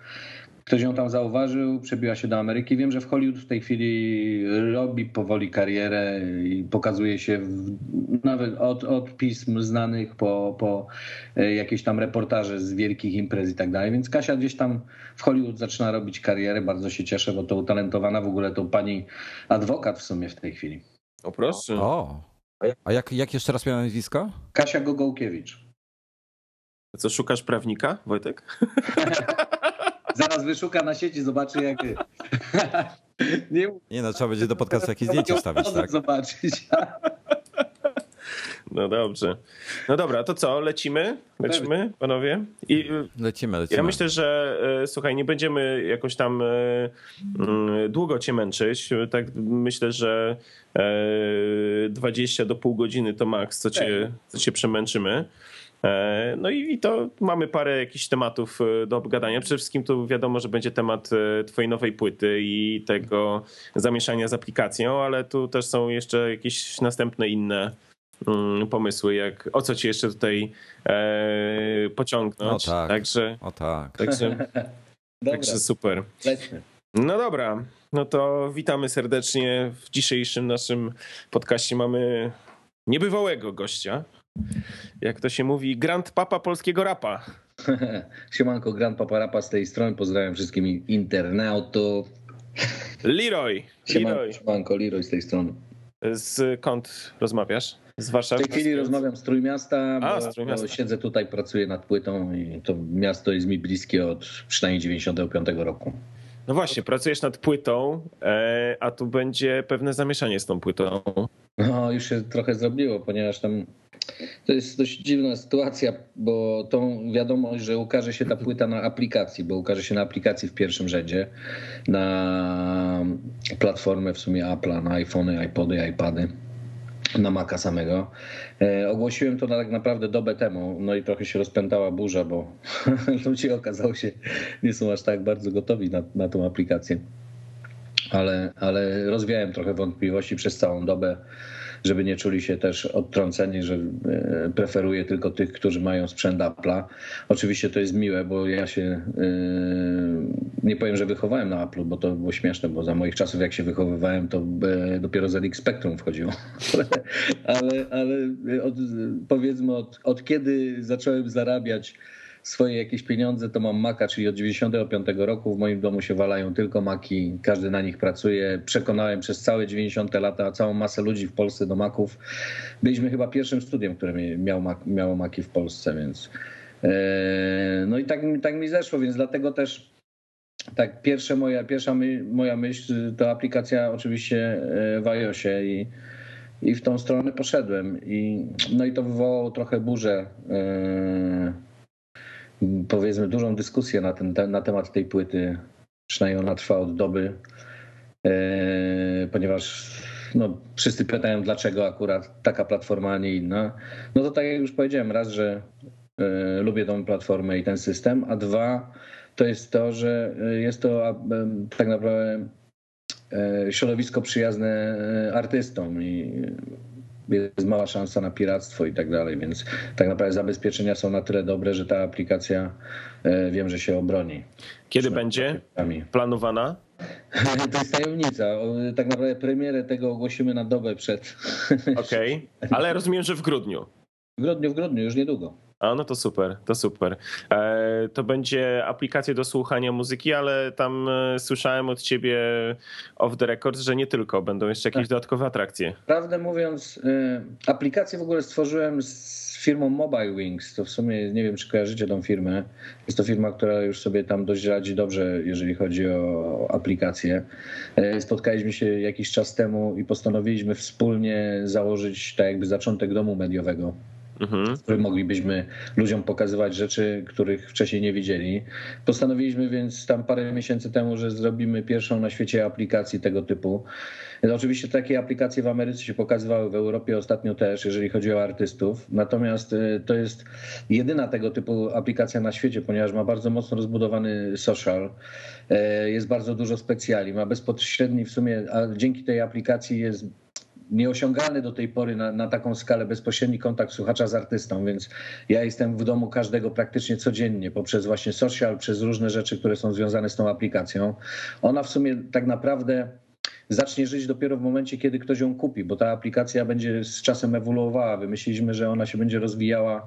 Ktoś ją tam zauważył, przebiła się do Ameryki. Wiem, że w Hollywood w tej chwili robi powoli karierę i pokazuje się w, nawet od, od pism znanych po, po e, jakieś tam reportaże z wielkich imprez i tak dalej. Więc Kasia gdzieś tam w Hollywood zaczyna robić karierę. Bardzo się cieszę, bo to utalentowana w ogóle to pani adwokat w sumie w tej chwili. O proszę. O. A jak, jak jeszcze raz miała nazwisko? Kasia Gogołkiewicz. Co, szukasz prawnika, Wojtek? Zaraz wyszuka na sieci, zobaczy jak... Nie, nie no, trzeba będzie do podcastu jakieś zdjęcie wstawić, tak? Zobaczyć. No dobrze. No dobra, to co, lecimy? Lecimy, panowie? I, lecimy, lecimy. Ja myślę, że e, słuchaj, nie będziemy jakoś tam e, mm, długo cię męczyć. Tak myślę, że 20 e, do pół godziny to maks, co cię, co cię przemęczymy. E, no i to mamy parę jakichś tematów e, do obgadania. Przede wszystkim tu wiadomo, że będzie temat e, twojej nowej płyty i tego zamieszania z aplikacją, ale tu też są jeszcze jakieś następne inne mm, pomysły, jak o co ci jeszcze tutaj pociągnąć. O tak. Także, o tak. Także, także super. Lećmy. No dobra, no to witamy serdecznie. W dzisiejszym naszym podcaście mamy niebywałego gościa jak to się mówi, Grand Papa polskiego rapa. Siemanko, Grand Papa rapa z tej strony. Pozdrawiam wszystkim internautów. Leroy. Siemanko, Leroy. Siemanko, Leroy z tej strony. Skąd rozmawiasz? Z Warszawy? W tej chwili rozmawiam z Trójmiasta, A, bo, z Trójmiasta. siedzę tutaj, pracuję nad płytą i to miasto jest mi bliskie od przynajmniej 95 roku. No właśnie, pracujesz nad płytą, e, a tu będzie pewne zamieszanie z tą płytą. No, już się trochę zrobiło, ponieważ tam to jest dość dziwna sytuacja, bo tą wiadomość, że ukaże się ta płyta na aplikacji, bo ukaże się na aplikacji w pierwszym rzędzie, na platformę w sumie Apple'a, na iPhony, iPody, iPady na Maca samego. E, ogłosiłem to na tak naprawdę dobę temu, no i trochę się rozpętała burza, bo ludzie okazało się nie są aż tak bardzo gotowi na, na tą aplikację. Ale, ale rozwiałem trochę wątpliwości przez całą dobę żeby nie czuli się też odtrąceni, że e, preferuję tylko tych, którzy mają sprzęt Apple'a. Oczywiście to jest miłe, bo ja się e, nie powiem, że wychowałem na Apple'u, bo to było śmieszne, bo za moich czasów jak się wychowywałem, to e, dopiero ZX Spectrum wchodziło. ale, ale od, powiedzmy od, od kiedy zacząłem zarabiać swoje jakieś pieniądze, to mam Maca, czyli od 95 roku w moim domu się walają tylko Maki, każdy na nich pracuje. Przekonałem przez całe 90 lata całą masę ludzi w Polsce do Maków. Byliśmy chyba pierwszym studiem, które miał, miało Maki w Polsce, więc e, no i tak, tak mi zeszło, więc dlatego też tak pierwsza moja, pierwsza my, moja myśl to aplikacja oczywiście e, w iOSie i i w tą stronę poszedłem. I, no i to wywołało trochę burzę e, powiedzmy dużą dyskusję na, ten, na temat tej płyty. Przynajmniej ona trwa od doby, e, ponieważ no, wszyscy pytają, dlaczego akurat taka platforma, a nie inna. No to tak jak już powiedziałem, raz, że e, lubię tą platformę i ten system, a dwa to jest to, że jest to tak naprawdę środowisko przyjazne artystom i jest mała szansa na piractwo i tak dalej, więc tak naprawdę zabezpieczenia są na tyle dobre, że ta aplikacja wiem, że się obroni. Kiedy będzie planowana? To jest tajemnica. Tak naprawdę premierę tego ogłosimy na dobę przed. Okej, okay. ale rozumiem, że w grudniu. W grudniu, w grudniu, już niedługo. A no to super, to super. E, to będzie aplikacja do słuchania muzyki, ale tam e, słyszałem od ciebie off the record, że nie tylko, będą jeszcze jakieś tak. dodatkowe atrakcje. Prawdę mówiąc, e, aplikację w ogóle stworzyłem z firmą Mobile Wings. To w sumie nie wiem, czy kojarzycie tą firmę. Jest to firma, która już sobie tam dość radzi dobrze, jeżeli chodzi o aplikacje. Spotkaliśmy się jakiś czas temu i postanowiliśmy wspólnie założyć tak jakby zaczątek domu mediowego mhm. w którym moglibyśmy ludziom pokazywać rzeczy, których wcześniej nie widzieli. Postanowiliśmy więc tam parę miesięcy temu, że zrobimy pierwszą na świecie aplikację tego typu. No, oczywiście takie aplikacje w Ameryce się pokazywały, w Europie ostatnio też, jeżeli chodzi o artystów. Natomiast y, to jest jedyna tego typu aplikacja na świecie, ponieważ ma bardzo mocno rozbudowany social, y, jest bardzo dużo specjali, ma bezpośredni w sumie, a dzięki tej aplikacji jest nieosiągalny do tej pory na, na, taką skalę bezpośredni kontakt słuchacza z artystą, więc ja jestem w domu każdego praktycznie codziennie poprzez właśnie social, przez różne rzeczy, które są związane z tą aplikacją. Ona w sumie tak naprawdę zacznie żyć dopiero w momencie, kiedy ktoś ją kupi, bo ta aplikacja będzie z czasem ewoluowała. Wymyśliliśmy, że ona się będzie rozwijała,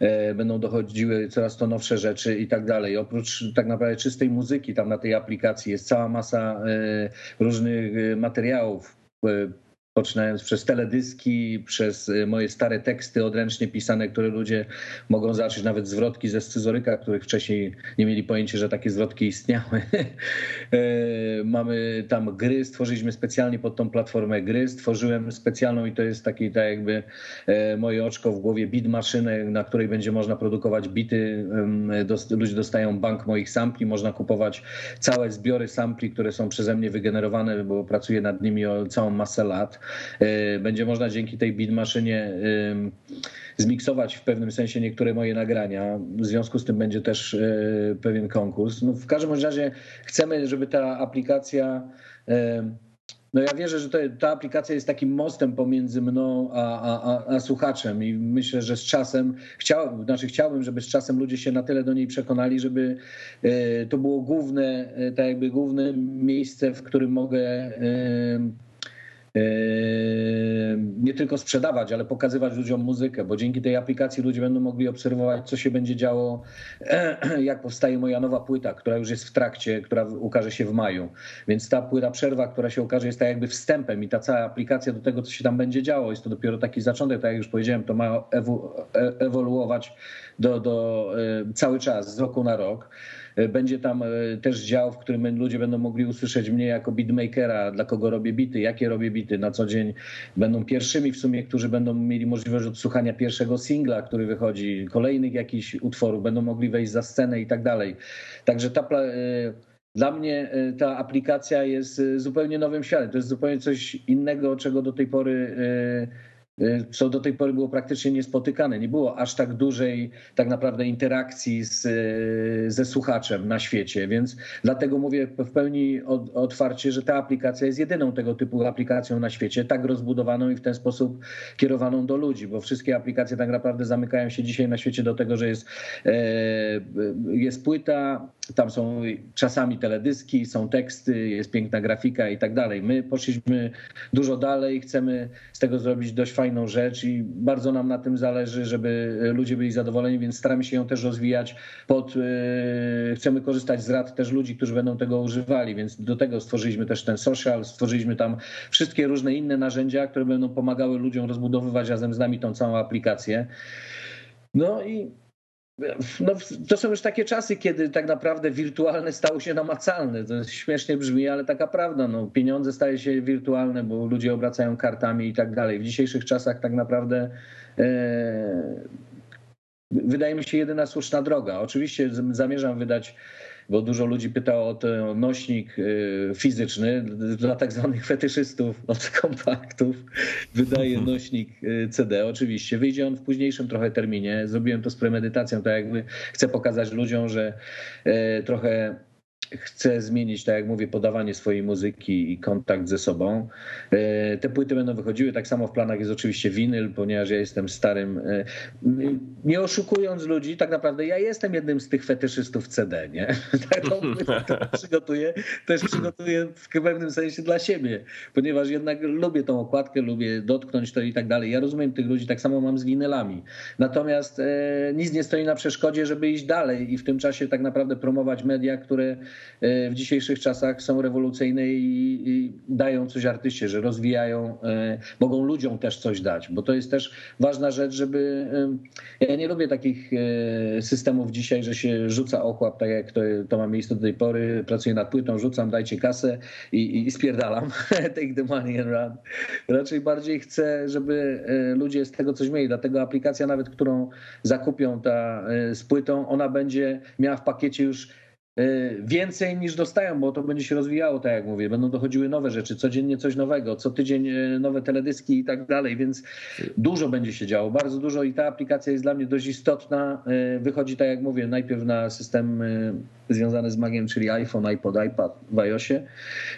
e, będą dochodziły coraz to nowsze rzeczy i tak dalej. Oprócz tak naprawdę czystej muzyki tam na tej aplikacji jest cała masa e, różnych e, materiałów poczynając przez teledyski, przez y, moje stare teksty odręcznie pisane, które ludzie mogą zobaczyć, nawet zwrotki ze scyzoryka, których wcześniej nie mieli pojęcia, że takie zwrotki istniały. E, mamy tam gry, stworzyliśmy specjalnie pod tą platformę gry, stworzyłem specjalną i to jest taki tak jakby e, moje oczko w głowie beat maszynę, na której będzie można produkować bity. Ludzie dostają bank moich sampli, można kupować całe zbiory sampli, które są przeze mnie wygenerowane, bo pracuję nad nimi o całą masę lat. E, będzie można dzięki tej beat maszynie zmiksować w pewnym sensie niektóre moje nagrania. W związku z tym będzie też e, pewien konkurs. No w każdym razie chcemy, żeby ta aplikacja no ja wierzę, że to, ta aplikacja jest takim mostem pomiędzy mną a, a, a, słuchaczem i myślę, że z czasem, chciał, znaczy chciałbym, żeby z czasem ludzie się na tyle do niej przekonali, żeby e, to było główne, tak jakby główne miejsce, w którym mogę nie tylko sprzedawać, ale pokazywać ludziom muzykę, bo dzięki tej aplikacji ludzie będą mogli obserwować, co się będzie działo, jak powstaje moja nowa płyta, która już jest w trakcie, która ukaże się w maju. Więc ta płyta przerwa, która się ukaże, jest tak jakby wstępem i ta cała aplikacja do tego, co się tam będzie działo, jest to dopiero taki zaczątek, tak jak już powiedziałem, to ma e, ewoluować do, do e, cały czas, z roku na rok. E, będzie tam e, też dział, w którym ludzie będą mogli usłyszeć mnie jako beatmakera, dla kogo robię bity, jakie robię bity na co dzień. Będą pierwszymi w sumie, którzy będą mieli możliwość odsłuchania pierwszego singla, który wychodzi, kolejnych jakichś utworów, będą mogli wejść za scenę i tak dalej. Także ta e, dla mnie ta aplikacja jest zupełnie nowym światem. To jest zupełnie coś innego, czego do tej pory co do tej pory było praktycznie niespotykane. Nie było aż tak dużej tak naprawdę interakcji z, y, ze słuchaczem na świecie, więc dlatego mówię w pełni otwarcie, że ta aplikacja jest jedyną tego typu aplikacją na świecie, tak rozbudowaną i w ten sposób kierowaną do ludzi, bo wszystkie aplikacje tak naprawdę zamykają się dzisiaj na świecie do tego, że jest, e, jest płyta, tam są czasami teledyski, są teksty, jest piękna grafika i tak dalej. My poszliśmy dużo dalej, chcemy z tego zrobić dość fajną rzecz i bardzo nam na tym zależy, żeby ludzie byli zadowoleni, więc staramy się ją też rozwijać pod, yy, chcemy korzystać z rad też ludzi, którzy będą tego używali, więc do tego stworzyliśmy też ten social, stworzyliśmy tam wszystkie różne inne narzędzia, które będą pomagały ludziom rozbudowywać razem z nami tą całą aplikację. No i no, to są już takie czasy, kiedy tak naprawdę wirtualne stało się namacalne. To śmiesznie brzmi, ale taka prawda. No, pieniądze stają się wirtualne, bo ludzie obracają kartami i tak dalej. W dzisiejszych czasach tak naprawdę e, wydaje mi się jedyna słuszna droga. Oczywiście zamierzam wydać bo dużo ludzi pyta o ten nośnik y, fizyczny dla tak zwanych fetyszystów od kompaktów. Wydaje mhm. nośnik y, CD, oczywiście. Wyjdzie on w późniejszym trochę terminie. Zrobiłem to z premedytacją, tak jakby chcę pokazać ludziom, że y, trochę chce zmienić, tak jak mówię, podawanie swojej muzyki i kontakt ze sobą. E, te płyty będą wychodziły, tak samo w planach jest oczywiście winyl, ponieważ ja jestem starym, e, nie oszukując ludzi, tak naprawdę ja jestem jednym z tych fetyszystów CD, nie? to przygotuję, też przygotuję w pewnym sensie dla siebie, ponieważ jednak lubię tą okładkę, lubię dotknąć to i tak dalej. Ja rozumiem tych ludzi, tak samo mam z winylami. Natomiast e, nic nie stoi na przeszkodzie, żeby iść dalej i w tym czasie tak naprawdę promować media, które w dzisiejszych czasach są rewolucyjne i, dają coś artyście, że rozwijają, e, mogą ludziom też coś dać, bo to jest też ważna rzecz, żeby. E, ja nie lubię takich e, systemów dzisiaj, że się rzuca ochłap, tak jak to, to ma miejsce do tej pory. Pracuję nad płytą, rzucam, dajcie kasę i, i spierdalam. Take the money and run. Raczej bardziej chcę, żeby ludzie z tego coś mieli. Dlatego aplikacja, nawet którą zakupią ta z płytą, ona będzie miała w pakiecie już E, więcej niż dostają, bo to będzie się rozwijało, tak jak mówię. Będą dochodziły nowe rzeczy, codziennie coś nowego, co tydzień e, nowe teledyski i tak dalej, więc dużo będzie się działo, bardzo dużo i ta aplikacja jest dla mnie dość istotna. E, wychodzi, tak jak mówię, najpierw na system związany z magiem, czyli iPhone, iPod, iPad w iOSie.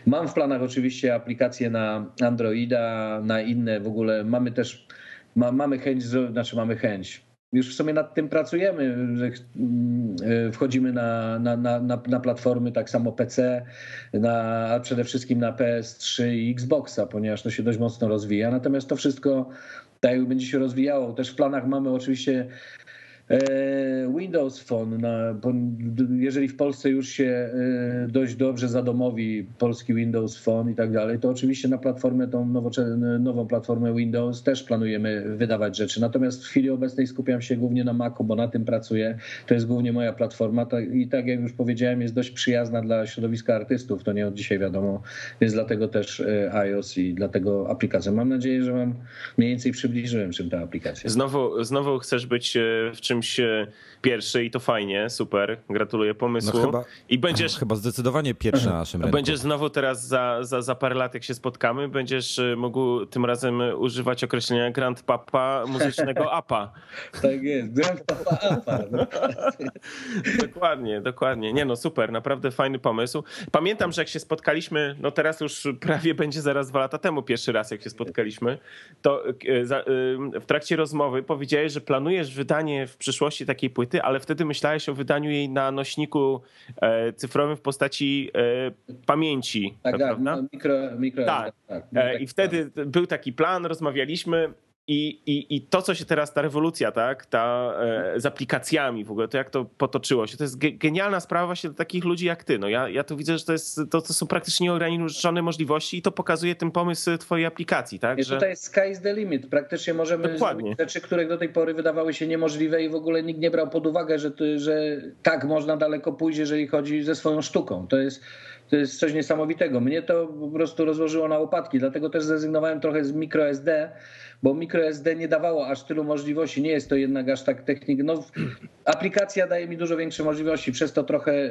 Mam w planach oczywiście aplikacje na Androida, na inne w ogóle. Mamy też, ma, mamy chęć, znaczy mamy chęć już w sumie nad tym pracujemy, mm, e, wchodzimy na, na, na, na platformy, tak samo PC, na, a przede wszystkim na PS3 i Xboxa, ponieważ to się dość mocno rozwija. Natomiast to wszystko tak będzie się rozwijało. Też w planach mamy oczywiście Windows Phone, na, jeżeli w Polsce już się e, dość dobrze zadomowi polski Windows Phone i tak dalej, to oczywiście na platformę, tą nową platformę Windows też planujemy wydawać rzeczy. Natomiast w chwili obecnej skupiam się głównie na Macu, bo na tym pracuję. To jest głównie moja platforma i tak jak już powiedziałem, jest dość przyjazna dla środowiska artystów. To nie od dzisiaj wiadomo, więc dlatego też e, iOS i dlatego aplikacja. Mam nadzieję, że Wam mniej więcej przybliżyłem, czym ta aplikacja. Znowu, znowu chcesz być w czymś czymś pierwszy i to fajnie, super, gratuluję pomysłu. No chyba, I będziesz... Chyba zdecydowanie pierwszy na naszym rynku. Będziesz znowu teraz za, za, za parę lat, jak się spotkamy, będziesz e, mógł tym razem używać określenia Grand Papa muzycznego APA. tak jest, Grand Papa APA. No. dokładnie, dokładnie. Nie no, super, naprawdę fajny pomysł. Pamiętam, że jak się spotkaliśmy, no teraz już prawie będzie zaraz dwa lata temu pierwszy raz, jak się spotkaliśmy, to e, w trakcie rozmowy powiedziałeś, że planujesz wydanie w przyszłości takiej płyty, ale wtedy myślałeś o wydaniu jej na nośniku e, cyfrowym w postaci e, pamięci. Tak, tak, prawda? mikro, mikro, tak. tak, tak I wtedy był taki plan, rozmawialiśmy i, i, I to, co się teraz, ta rewolucja, tak, ta e, z aplikacjami w ogóle, to jak to potoczyło się, to jest ge, genialna sprawa właśnie dla takich ludzi jak ty. No ja, ja tu widzę, że to, jest, to, to są praktycznie nieograniczone możliwości i to pokazuje ten pomysł twojej aplikacji, tak? I że... tutaj sky is the limit. Praktycznie możemy Dokładnie. zrobić rzeczy, które do tej pory wydawały się niemożliwe i w ogóle nikt nie brał pod uwagę, że, że tak można daleko pójść, jeżeli chodzi ze swoją sztuką. To jest to jest coś niesamowitego. Mnie to po prostu rozłożyło na łopatki, dlatego też zrezygnowałem trochę z microSD, bo microSD nie dawało aż tylu możliwości. Nie jest to jednak aż tak technik. No, aplikacja daje mi dużo większe możliwości, przez to trochę,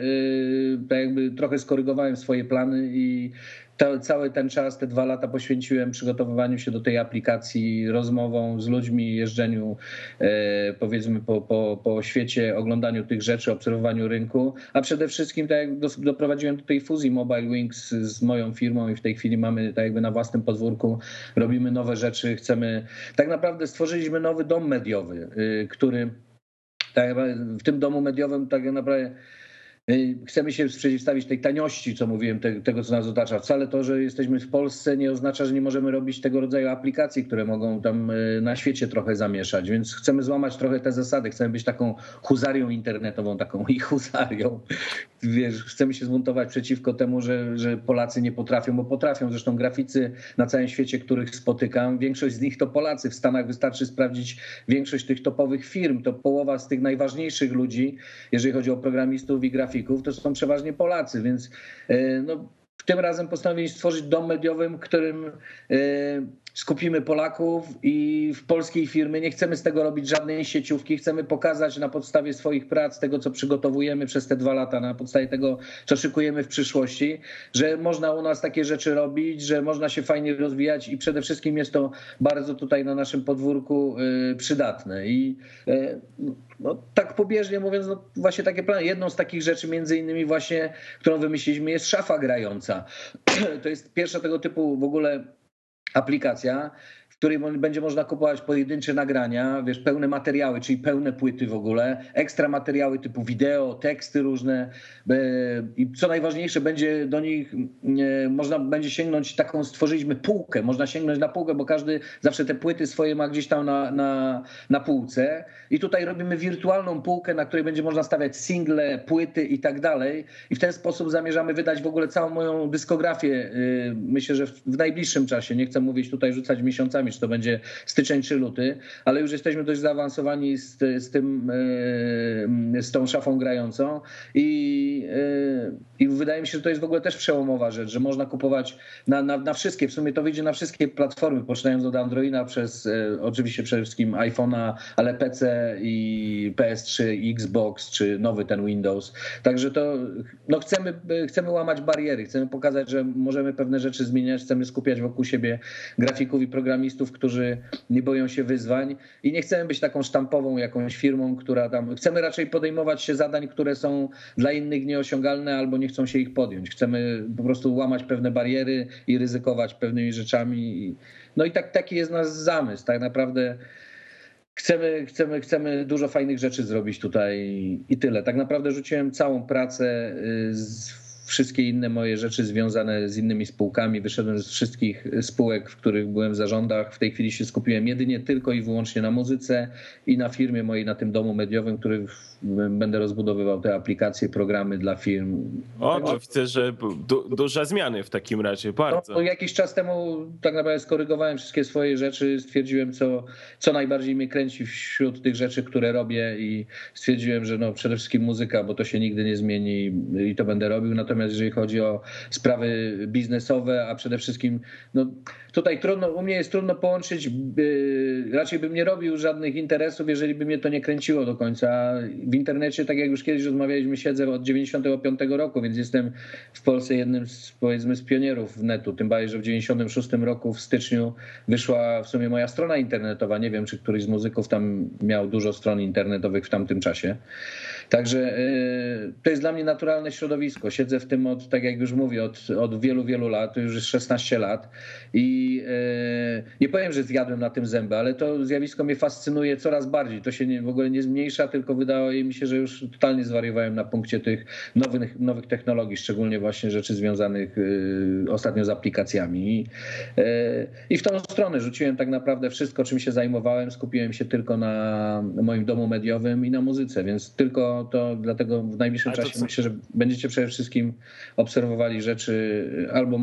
tak jakby trochę skorygowałem swoje plany i to, cały ten czas, te dwa lata poświęciłem przygotowywaniu się do tej aplikacji, rozmową z ludźmi, jeżdżeniu e, powiedzmy po, po, po świecie, oglądaniu tych rzeczy, obserwowaniu rynku, a przede wszystkim tak jak doprowadziłem do tej fuzji Mobile Wings z moją firmą i w tej chwili mamy tak jakby na własnym podwórku, robimy nowe rzeczy, chcemy, tak naprawdę stworzyliśmy nowy dom mediowy, y, który tak w tym domu mediowym tak naprawdę chcemy się przeciwstawić tej taniości, co mówiłem, te, tego, co nas otacza. Wcale to, że jesteśmy w Polsce, nie oznacza, że nie możemy robić tego rodzaju aplikacji, które mogą tam y, na świecie trochę zamieszać. Więc chcemy złamać trochę te zasady. Chcemy być taką huzarią internetową, taką i huzarią. Wiesz, chcemy się zbuntować przeciwko temu, że, że Polacy nie potrafią, bo potrafią. Zresztą graficy na całym świecie, których spotykam, większość z nich to Polacy. W Stanach wystarczy sprawdzić większość tych topowych firm. To połowa z tych najważniejszych ludzi, jeżeli chodzi o programistów i grafików, grafików to są przeważnie Polacy, więc e, no, tym razem postanowili stworzyć dom mediowym, którym e, skupimy Polaków i w polskiej firmy. Nie chcemy z tego robić żadnej sieciówki. Chcemy pokazać na podstawie swoich prac, tego co przygotowujemy przez te dwa lata, na podstawie tego, co szykujemy w przyszłości, że można u nas takie rzeczy robić, że można się fajnie rozwijać i przede wszystkim jest to bardzo tutaj na naszym podwórku y, przydatne. I y, no, tak pobieżnie mówiąc, no, właśnie takie plany. Jedną z takich rzeczy, między innymi właśnie, którą wymyśliliśmy, jest szafa grająca. To jest pierwsza tego typu w ogóle aplikacja, której będzie można kupować pojedyncze nagrania, wiesz, pełne materiały, czyli pełne płyty w ogóle, ekstra materiały typu wideo, teksty różne i co najważniejsze, będzie do nich można będzie sięgnąć taką, stworzyliśmy półkę, można sięgnąć na półkę, bo każdy zawsze te płyty swoje ma gdzieś tam na, na, na półce. I tutaj robimy wirtualną półkę, na której będzie można stawiać single, płyty i tak dalej. I w ten sposób zamierzamy wydać w ogóle całą moją dyskografię, y, myślę, że w najbliższym czasie, nie chcę mówić tutaj, rzucać miesiącami, czy to będzie styczeń czy luty, ale już jesteśmy dość zaawansowani z, z tym, e, z tą szafą grającą i, e, i wydaje mi się, że to jest w ogóle też przełomowa rzecz, że można kupować na, na, na wszystkie, w sumie to wyjdzie na wszystkie platformy, poczynając od Androida przez e, oczywiście przede wszystkim iPhone'a, ale PC i PS3, Xbox czy nowy ten Windows. Także to no chcemy, chcemy łamać bariery, chcemy pokazać, że możemy pewne rzeczy zmieniać, chcemy skupiać wokół siebie grafików i programistów, którzy nie boją się wyzwań i nie chcemy być taką sztampową jakąś firmą, która tam. Chcemy raczej podejmować się zadań, które są dla innych nieosiągalne albo nie chcą się ich podjąć. Chcemy po prostu łamać pewne bariery i ryzykować pewnymi rzeczami. No i tak, taki jest nasz zamysł. Tak naprawdę chcemy, chcemy, chcemy dużo fajnych rzeczy zrobić tutaj i tyle. Tak naprawdę rzuciłem całą pracę y, z wszystkie inne moje rzeczy związane z innymi spółkami. Wyszedłem z wszystkich spółek, w których byłem w zarządach. W tej chwili się skupiłem jedynie tylko i wyłącznie na muzyce i na firmie mojej, na tym domu mediowym, który będę rozbudowywał te aplikacje, programy dla firm. O, to widzę, że du duże zmiany w takim razie, bardzo. No, jakiś czas temu tak naprawdę skorygowałem wszystkie swoje rzeczy, stwierdziłem, co, co najbardziej mnie kręci wśród tych rzeczy, które robię i stwierdziłem, że no, przede wszystkim muzyka, bo to się nigdy nie zmieni i to będę robił. Natomiast jeżeli chodzi o sprawy biznesowe, a przede wszystkim no, tutaj trudno, u mnie jest trudno połączyć, raczej bym nie robił żadnych interesów, jeżeli by mnie to nie kręciło do końca w internecie, tak jak już kiedyś rozmawialiśmy, siedzę od 95 roku, więc jestem w Polsce jednym z, powiedzmy, z pionierów netu. Tym bardziej, że w 96 roku w styczniu wyszła w sumie moja strona internetowa. Nie wiem, czy któryś z muzyków tam miał dużo stron internetowych w tamtym czasie. Także y, to jest dla mnie naturalne środowisko. Siedzę w tym od, tak jak już mówię, od, od wielu, wielu lat, to już jest 16 lat i y, nie powiem, że zjadłem na tym zęby, ale to zjawisko mnie fascynuje coraz bardziej. To się nie, w ogóle nie zmniejsza, tylko wydaje mi się, że już totalnie zwariowałem na punkcie tych nowych, nowych technologii, szczególnie właśnie rzeczy związanych y, ostatnio z aplikacjami. I, I w tą stronę rzuciłem tak naprawdę wszystko, czym się zajmowałem. Skupiłem się tylko na moim domu mediowym i na muzyce, więc tylko to dlatego w najbliższym czasie co? myślę, że będziecie przede wszystkim obserwowali rzeczy albo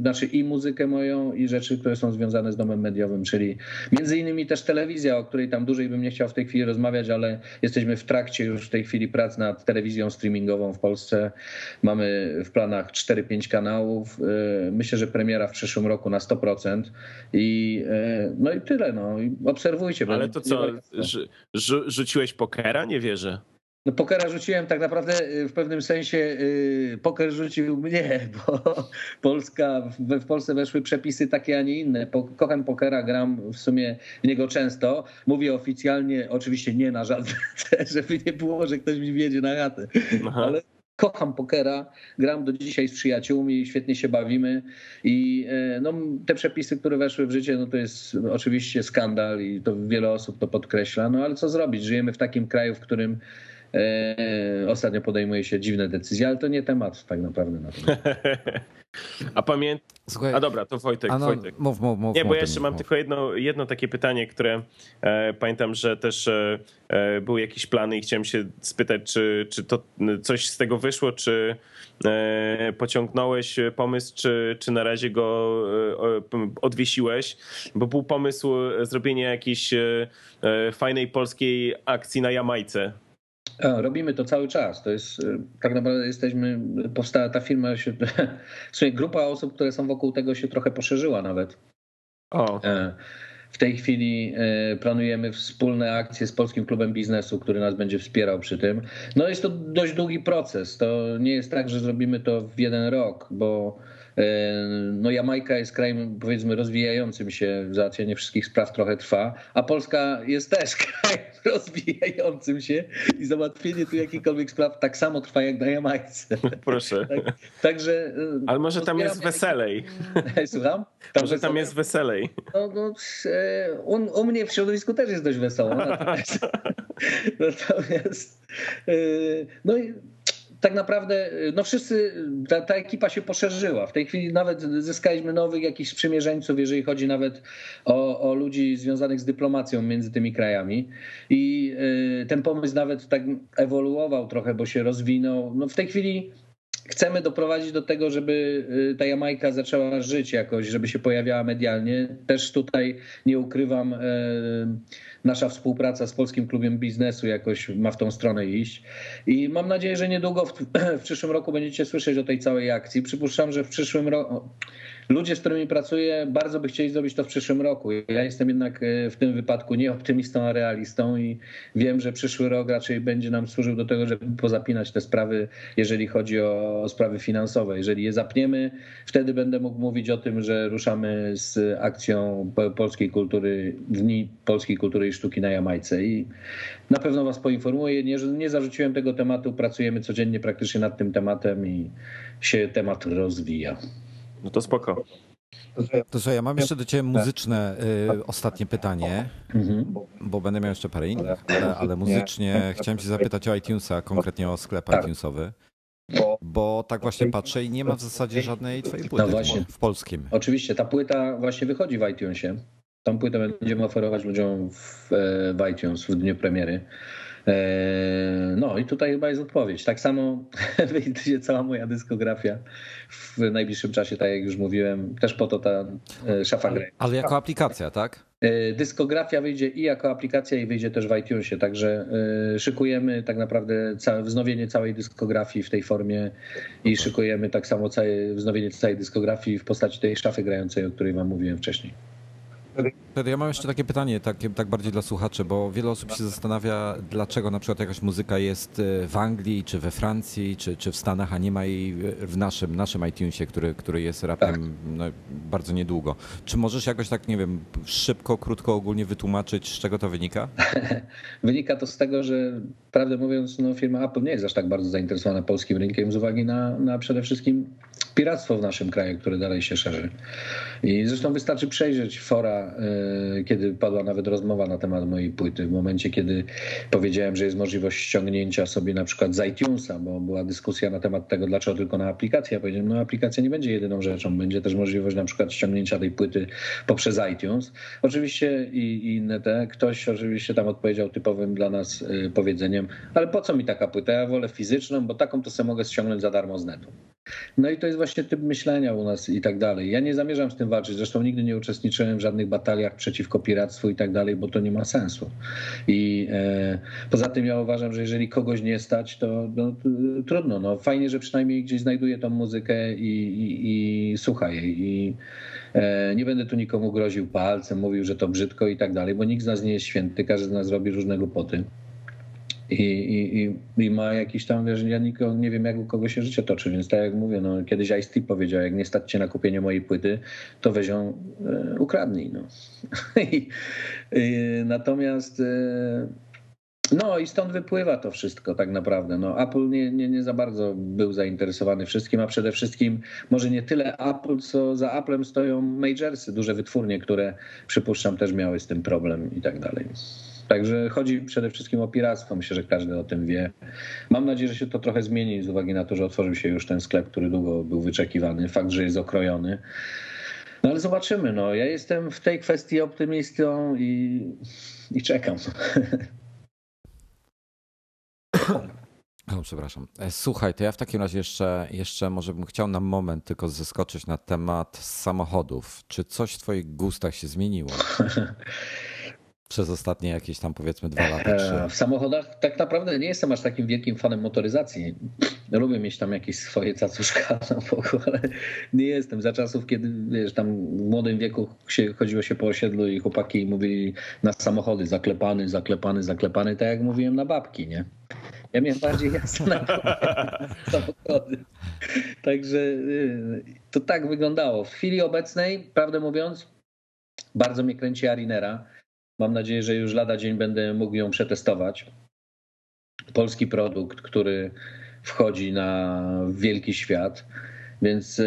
znaczy i muzykę moją i rzeczy, które są związane z domem mediowym, czyli między innymi też telewizja, o której tam dłużej bym nie chciał w tej chwili rozmawiać, ale jesteśmy w trakcie już w tej chwili prac nad telewizją streamingową w Polsce. Mamy w planach 4-5 kanałów. Y, myślę, że premiera w przyszłym roku na 100% i y, no i tyle. No. Obserwujcie. Ale to co, rzuciłeś pokera? Nie wierzę. No pokera rzuciłem tak naprawdę y, w pewnym sensie y, poker rzucił mnie, bo Polska, w Polsce weszły przepisy takie, a nie inne. Kocham pokera, gram w sumie w niego często. Mówię oficjalnie, oczywiście nie na żadne, żeby nie było, że ktoś mi wiedzie na chatę. Aha. Ale kocham pokera, gram do dzisiaj z przyjaciółmi, świetnie się bawimy i y, no, te przepisy, które weszły w życie, no to jest oczywiście skandal i to wiele osób to podkreśla, no ale co zrobić? Żyjemy w takim kraju, w którym E, ostatnio podejmuje się dziwne decyzje, ale to nie temat tak naprawdę na to. A pamiętam. A dobra, to Wojtek. No, Wojtek. Mów, mów, mów. Nie, bo ja jeszcze mam mów. tylko jedno, jedno takie pytanie, które e, pamiętam, że też e, e, były jakieś plany i chciałem się spytać, czy, czy to coś z tego wyszło, czy e, pociągnąłeś pomysł, czy, czy na razie go e, odwiesiłeś, bo był pomysł zrobienia jakiejś fajnej polskiej akcji na Jamajce. Robimy to cały czas. To jest y, tak naprawdę jesteśmy, powstała ta firma, się, w sumie grupa osób, które są wokół tego się trochę poszerzyła nawet. O. W tej chwili planujemy wspólne akcje z Polskim Klubem Biznesu, który nas będzie wspierał przy tym. No jest to dość długi proces. To nie jest tak, że zrobimy to w jeden rok, bo E, no Jamajka jest krajem powiedzmy rozwijającym się, załatwianie wszystkich spraw trochę trwa, a Polska jest też krajem rozwijającym się i załatwienie tu jakichkolwiek spraw tak samo trwa jak na Jamajce. Proszę. Tak, także... E, Ale może tam jest weselej. Słucham? Tam może tam jest weselej. No, no, e, u, u, mnie w środowisku też jest dość wesoło. Natomiast, natomiast no i tak naprawdę no wszyscy, ta, ta, ekipa się poszerzyła. W tej chwili nawet zyskaliśmy nowych jakichś sprzymierzeńców, jeżeli chodzi nawet o, o ludzi związanych z dyplomacją między tymi krajami. I y, ten pomysł nawet tak ewoluował trochę, bo się rozwinął. No w tej chwili chcemy doprowadzić do tego, żeby y, ta Jamajka zaczęła żyć jakoś, żeby się pojawiała medialnie. Też tutaj nie ukrywam, y, nasza współpraca z Polskim Klubem Biznesu jakoś ma w tą stronę iść. I mam nadzieję, że niedługo w, w przyszłym roku będziecie słyszeć o tej całej akcji. Przypuszczam, że w przyszłym roku ludzie, z którymi pracuję, bardzo by chcieli zrobić to w przyszłym roku. Ja jestem jednak e, w tym wypadku nie optymistą, a realistą i wiem, że przyszły rok raczej będzie nam służył do tego, żeby pozapinać te sprawy, jeżeli chodzi o, sprawy finansowe. Jeżeli je zapniemy, wtedy będę mógł mówić o tym, że ruszamy z akcją polskiej kultury, Dni Polskiej Kultury i Sztuki na Jamajce i na pewno Was poinformuję. Nie, nie zarzuciłem tego tematu, pracujemy codziennie praktycznie nad tym tematem i się temat rozwija. No to spoko. To co, ja mam jeszcze do Ciebie muzyczne y, ostatnie pytanie, mhm. bo będę miał jeszcze parę innych, ale, ale muzycznie chciałem Cię zapytać o iTunesa, konkretnie o sklep tak. iTunesowy. Bo tak właśnie patrzę i nie ma w zasadzie żadnej twojej płyty no właśnie. w polskim. Oczywiście, ta płyta właśnie wychodzi w iTunesie. Tą płytę będziemy oferować ludziom w, e, w iTunes w dniu premiery. E, no i tutaj chyba jest odpowiedź. Tak samo wyjdzie cała moja dyskografia w najbliższym czasie, tak jak już mówiłem. Też po to ta e, szafa gry. Ale jako aplikacja, tak? E, dyskografia wyjdzie i jako aplikacja i wyjdzie też w iTunesie, także szykujemy tak naprawdę całe, wznowienie całej dyskografii w tej formie i szykujemy tak samo całe, wznowienie całej dyskografii w postaci tej szafy grającej, o której wam mówiłem wcześniej. Ja mam jeszcze takie pytanie, takie, tak bardziej dla słuchaczy, bo wiele osób się zastanawia, dlaczego na przykład jakaś muzyka jest e, w Anglii, czy we Francji, czy, czy w Stanach, a nie ma jej w naszym, naszym iTunesie, który, który jest raptem tak. no, bardzo niedługo. Czy możesz jakoś tak, nie wiem, szybko, krótko, ogólnie wytłumaczyć, z czego to wynika? wynika to z tego, że prawdę mówiąc, no, firma Apple nie jest aż tak bardzo zainteresowana polskim rynkiem z uwagi na, na przede wszystkim piractwo w naszym kraju, które dalej się szerzy. I zresztą wystarczy przejrzeć fora, e, kiedy padła nawet rozmowa na temat mojej płyty, w momencie, kiedy powiedziałem, że jest możliwość ściągnięcia sobie na przykład z iTunesa, bo była dyskusja na temat tego, dlaczego tylko na aplikację. Ja powiedziałem, no aplikacja nie będzie jedyną rzeczą, będzie też możliwość na przykład ściągnięcia tej płyty poprzez iTunes. Oczywiście i, i inne te, ktoś oczywiście tam odpowiedział typowym dla nas e, powiedzeniem, ale po co mi taka płyta? Ja wolę fizyczną, bo taką to sobie mogę ściągnąć za darmo z netu. No i to jest właśnie typ myślenia u nas i tak dalej. Ja nie zamierzam z tym walczyć, zresztą nigdy nie uczestniczyłem w żadnych bataliach przeciwko piractwu i tak dalej, bo to nie ma sensu. I e, poza tym ja uważam, że jeżeli kogoś nie stać, to, no, trudno. No, fajnie, że przynajmniej gdzieś znajduje tą muzykę i, i, i słucha jej. I, e, nie będę tu nikomu groził palcem, mówił, że to brzydko i tak dalej, bo nikt z nas nie jest święty, każdy z nas robi różne głupoty i, i, i ma jakiś tam, wiesz, ja nie wiem, jak u kogo się życie toczy, więc tak jak mówię, no, kiedyś Ice-T powiedział, jak nie stać cię na kupienie mojej płyty, to weź ją, e, ukradnij, no. Natomiast e, no i stąd wypływa to wszystko tak naprawdę. No, Apple nie, nie, nie za bardzo był zainteresowany wszystkim, a przede wszystkim może nie tyle Apple, co za Applem stoją majorsy, duże wytwórnie, które przypuszczam też miały z tym problem i tak dalej. Także chodzi przede wszystkim o piractwo. Myślę, że każdy o tym wie. Mam nadzieję, że się to trochę zmieni z uwagi na to, że otworzył się już ten sklep, który długo był wyczekiwany. Fakt, że jest okrojony. No ale zobaczymy. No. Ja jestem w tej kwestii optymistą i, i czekam. O, przepraszam. E, słuchaj, to ja w takim razie jeszcze, jeszcze może bym chciał na moment tylko zeskoczyć na temat samochodów. Czy coś w Twoich gustach się zmieniło? przez ostatnie jakieś tam powiedzmy dwa lata. Trzy. E, w samochodach tak naprawdę nie jestem aż takim wielkim fanem motoryzacji. Lubię mieć tam jakieś swoje cacuszka na boku, ale nie jestem. Za czasów, kiedy wiesz, tam w młodym wieku się, chodziło się po osiedlu i chłopaki mówili na samochody zaklepany, zaklepany, zaklepany, tak jak mówiłem na babki, nie? Ja miałem bardziej jasne na samochody. Także y, to tak wyglądało. W chwili obecnej, prawdę mówiąc, bardzo mnie kręci Arinera Mam nadzieję, że już lada dzień będę mógł ją przetestować. Polski produkt, który wchodzi na wielki świat, więc yy,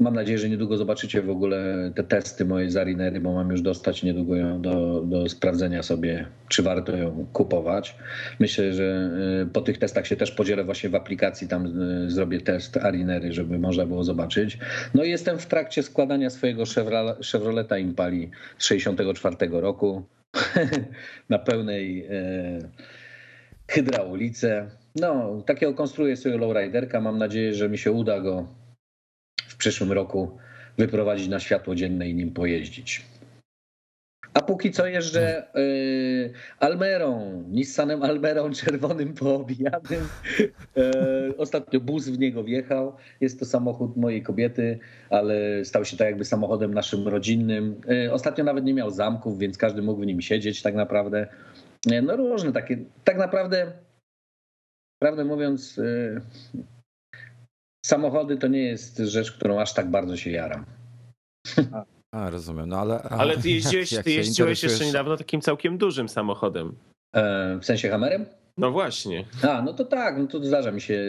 mam nadzieję, że niedługo zobaczycie w ogóle te testy mojej Zarinery, bo mam już dostać niedługo ją do, do sprawdzenia sobie, czy warto ją kupować. Myślę, że yy, po tych testach się też podzielę właśnie w aplikacji, tam yy, zrobię test Arinery, żeby można było zobaczyć. No i jestem w trakcie składania swojego Chevroleta Impali z 64 roku na pełnej hydraulice. No, takiego konstruuję sobie lowriderka. Mam nadzieję, że mi się uda go przyszłym roku wyprowadzić na światło dzienne i nim pojeździć. A póki co jeżdżę y, Almerą, Nissanem Almerą czerwonym poobijanym. Y, ostatnio bus w niego wjechał. Jest to samochód mojej kobiety, ale stał się tak jakby samochodem naszym rodzinnym. Y, ostatnio nawet nie miał zamków, więc każdy mógł w nim siedzieć tak naprawdę. No różne takie. Tak naprawdę, prawdę mówiąc, samochody to nie jest rzecz, którą aż tak bardzo się jaram. A, rozumiem, no ale... Ale ty jeździłeś, ty jeździłeś jeszcze niedawno takim całkiem dużym samochodem. E, w sensie Hammerem? No właśnie. A, no to tak, no to zdarza mi się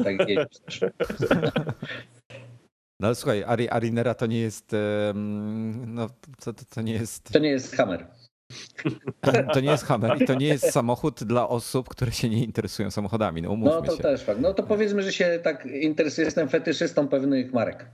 e, tak jeździć No ale słuchaj, Ari, Arinera to nie jest, no to, to, to nie jest... To nie jest Hammer. To nie jest Hammer i to nie jest samochód dla osób, które się nie interesują samochodami. No, umówmy no to się. też fakt. No to powiedzmy, że się tak interesuję, jestem fetyszystą pewnych marek.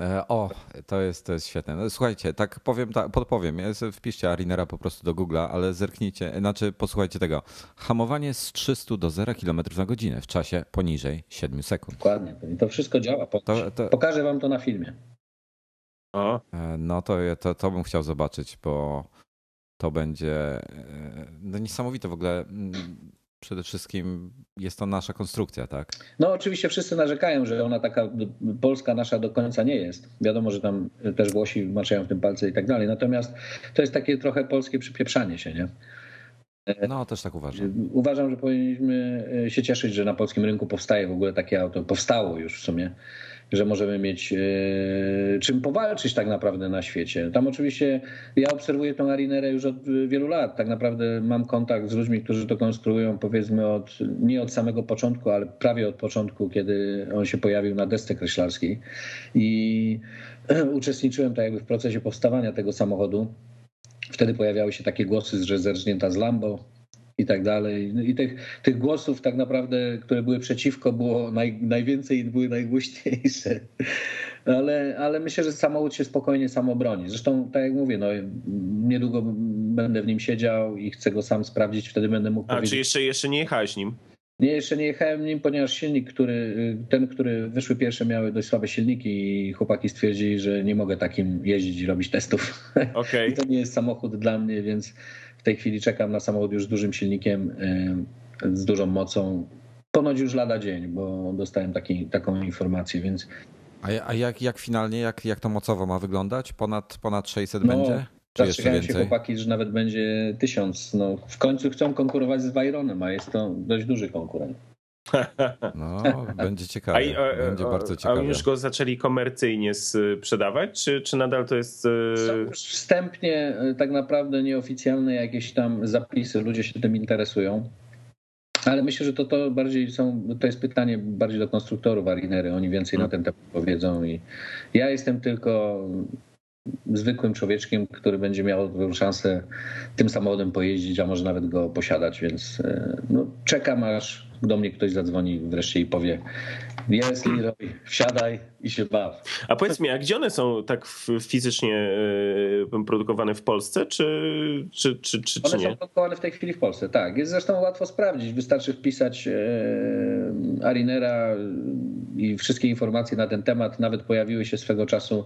E, o, to jest, to jest świetne. No, słuchajcie, tak powiem, tak, podpowiem. Wpiszcie Arinera po prostu do Google'a, ale zerknijcie, znaczy posłuchajcie tego. Hamowanie z 300 do 0 km na godzinę w czasie poniżej 7 sekund. Dokładnie. To wszystko działa. To, to... Pokażę wam to na filmie. O. E, no to, to, to bym chciał zobaczyć, bo to będzie e, no niesamowite w ogóle. Mm, przede wszystkim jest to nasza konstrukcja, tak? No oczywiście wszyscy narzekają, że ona taka polska nasza do końca nie jest. Wiadomo, że tam też Włosi maczają w tym palce i tak dalej. Natomiast to jest takie trochę polskie przypieprzanie się, nie? E, no, też tak uważam. Uważam, że powinniśmy się cieszyć, że na polskim rynku powstaje w ogóle takie auto. Powstało już w sumie że możemy mieć e, czym powalczyć tak naprawdę na świecie. Tam oczywiście ja obserwuję tą Arinerę już od wielu lat. Tak naprawdę mam kontakt z ludźmi, którzy to konstruują powiedzmy od, nie od samego początku, ale prawie od początku, kiedy on się pojawił na desce kreślarskiej i uczestniczyłem tak jakby w procesie powstawania tego samochodu. Wtedy pojawiały się takie głosy, że zerżnięta z Lambo, i tak dalej. No I tych, tych głosów tak naprawdę, które były przeciwko, było naj, najwięcej i były najgłośniejsze. Ale, ale myślę, że samochód się spokojnie sam obroni. Zresztą, tak jak mówię, no, niedługo będę w nim siedział i chcę go sam sprawdzić, wtedy będę mógł A, powiedzieć... czy jeszcze, jeszcze nie jechałeś nim? Nie, jeszcze nie jechałem nim, ponieważ silnik, który, ten, który wyszły pierwsze, miały dość słabe silniki i chłopaki stwierdzili, że nie mogę takim jeździć i robić testów. Okay. I to nie jest samochód dla mnie, więc w tej chwili czekam na samochód już z dużym silnikiem, z dużą mocą. Ponoć już lada dzień, bo dostałem taki, taką informację, więc. A, a jak, jak finalnie, jak, jak to mocowo ma wyglądać? Ponad, ponad 600 no, będzie? Zastrzegają się chłopaki, że nawet będzie 1000. No, w końcu chcą konkurować z Byronem, a jest to dość duży konkurent. No, będzie ciekawie. A, a, będzie bardzo ciekawie. A już go zaczęli komercyjnie sprzedawać, czy, czy nadal to jest. E, Są już wstępnie, e, tak naprawdę nieoficjalne jakieś tam zapisy, ludzie się tym interesują. Ale myślę, że to, to bardziej są, to jest pytanie bardziej do konstruktorów Arinery. Oni więcej na ten temat powiedzą i ja jestem tylko zwykłym człowieczkiem, który będzie miał szansę tym samochodem pojeździć, a może nawet go posiadać, więc e, no, czekam aż do mnie ktoś zadzwoni wreszcie i powie jest Leroy, wsiadaj i się baw. A powiedz mi, a gdzie one są tak fizycznie e, produkowane w Polsce, czy, czy, czy, czy, one nie? są produkowane w tej chwili w Polsce, tak. Jest zresztą łatwo sprawdzić. Wystarczy wpisać e, Arinera i wszystkie informacje na ten temat nawet pojawiły się swego czasu.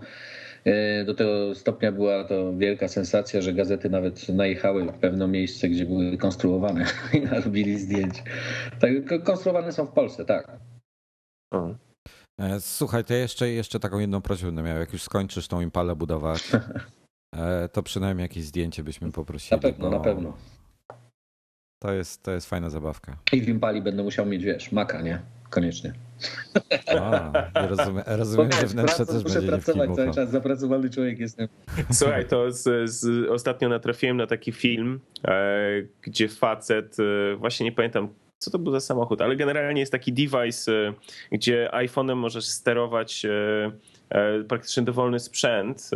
E, do tego stopnia była to wielka sensacja, że gazety nawet najechały w pewne miejsce, gdzie były konstruowane i narobili zdjęć. Tak, konstruowane są w Polsce, tak. O. E, słuchaj, to jeszcze, jeszcze taką jedną prośbę będę miał. Jak już skończysz tą impalę budować, to przynajmniej jakieś zdjęcie byśmy poprosili. Na pewno, na pewno. To jest, to jest fajna zabawka. I w Impali będę musiał mieć, wiesz, maka, nie? Koniecznie. A, rozumiem, rozumiem że wnętrze też muszę będzie pracować cały czas, zapracowany człowiek jestem. Słuchaj, to z, z, ostatnio natrafiłem na taki film, e, gdzie facet, e, właśnie nie pamiętam co to był za samochód, ale generalnie jest taki device, e, gdzie iPhone'em możesz sterować e, e, praktycznie dowolny sprzęt.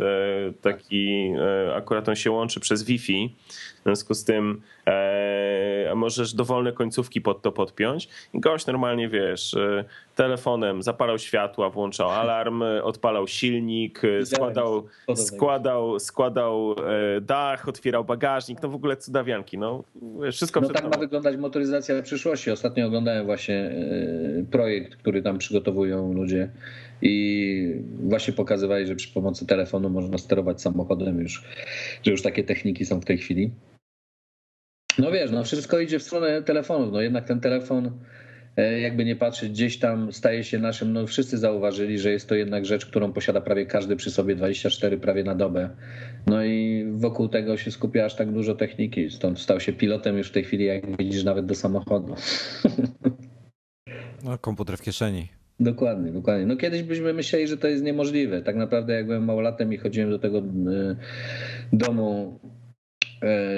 Taki akurat on się łączy przez Wi-Fi. W związku z tym e, możesz dowolne końcówki pod to podpiąć i gość normalnie, wiesz, e, telefonem zapalał światła, włączał alarm, odpalał silnik, e, składał, składał, składał e, dach, otwierał bagażnik, no w ogóle cudawianki, no wszystko No tak ma wyglądać motoryzacja przyszłości. Ostatnio oglądałem właśnie projekt, który tam przygotowują ludzie i właśnie pokazywali, że przy pomocy telefonu można sterować samochodem już, że już takie techniki są w tej chwili. No wiesz, no wszystko idzie w stronę telefonów. No jednak ten telefon, e, jakby nie patrzeć, gdzieś tam staje się naszym. No wszyscy zauważyli, że jest to jednak rzecz, którą posiada prawie każdy przy sobie 24 prawie na dobę. No i wokół tego się skupia aż tak dużo techniki. Stąd stał się pilotem już w tej chwili, jak widzisz, nawet do samochodu. No, komputer w kieszeni. Dokładnie, dokładnie. No kiedyś byśmy myśleli, że to jest niemożliwe. Tak naprawdę jak byłem małolatem i chodziłem do tego e, domu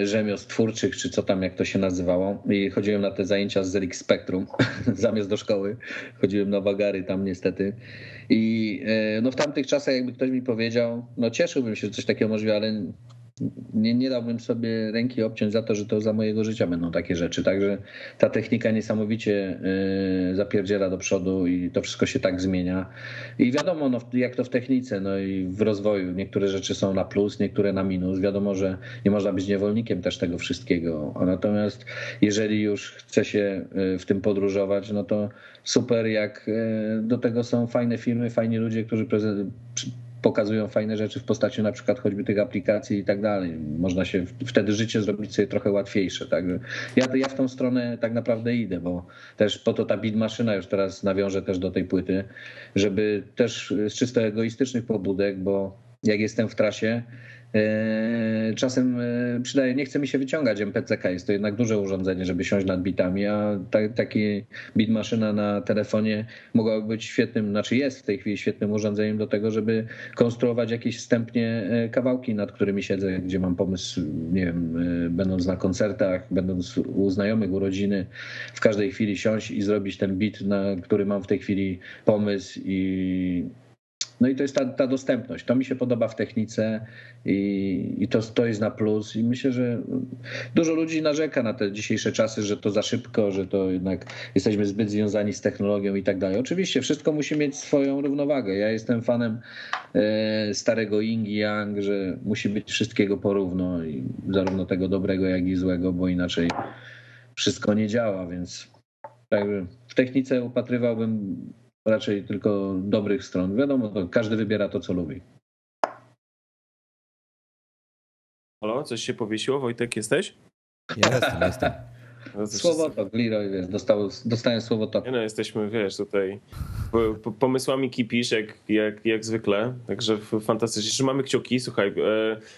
rzemiosł twórczych, czy co tam, jak to się nazywało. I chodziłem na te zajęcia z Zelix Spectrum, zamiast do szkoły. Chodziłem na wagary tam niestety. I e, no w tamtych czasach jakby ktoś mi powiedział, no cieszyłbym się, że coś takiego możliwe, ale nie, nie dałbym sobie ręki obciąć za to, że to za mojego życia będą takie rzeczy. Także ta technika niesamowicie y, zapierdziela do przodu i to wszystko się tak zmienia. I wiadomo, no, jak to w technice, no i w rozwoju. Niektóre rzeczy są na plus, niektóre na minus. Wiadomo, że nie można być niewolnikiem też tego wszystkiego. Natomiast jeżeli już chce się y, w tym podróżować, no to super, jak y, do tego są fajne firmy, fajni ludzie, którzy pokazują fajne rzeczy w postaci na przykład choćby tych aplikacji i tak dalej. Można się wtedy życie zrobić sobie trochę łatwiejsze. Także ja, ja w tą stronę tak naprawdę idę, bo też po to ta bit maszyna już teraz nawiążę też do tej płyty, żeby też z czysto egoistycznych pobudek, bo jak jestem w trasie, czasem e, przydaje, nie chce mi się wyciągać MPCK, jest to jednak duże urządzenie, żeby siąść nad bitami, a ta, taki bit maszyna na telefonie mogłaby być świetnym, znaczy jest w tej chwili świetnym urządzeniem do tego, żeby konstruować jakieś wstępnie e, kawałki, nad którymi siedzę, gdzie mam pomysł, nie wiem, będąc na koncertach, będąc u znajomych, urodziny, w każdej chwili siąść i zrobić ten bit, na który mam w tej chwili pomysł i no i to jest ta, ta dostępność. To mi się podoba w technice i, i to, to jest na plus. I myślę, że dużo ludzi narzeka na te dzisiejsze czasy, że to za szybko, że to jednak jesteśmy zbyt związani z technologią i tak dalej. Oczywiście wszystko musi mieć swoją równowagę. Ja jestem fanem e, starego Ying i Yang, że musi być wszystkiego porówno, i zarówno tego dobrego, jak i złego, bo inaczej wszystko nie działa, więc w technice upatrywałbym raczej tylko dobrych stron. Wiadomo, każdy wybiera to, co lubi. Halo, coś się powiesiło? Wojtek, jesteś? Jestem, jestem. No Słowotok, Leroy, wiesz, dostał, dostałem słowotok. Nie no, jesteśmy, wiesz, tutaj pomysłami kipisz, jak, jak, jak zwykle, także fantastycznie. Trzymamy kciuki, słuchaj, e,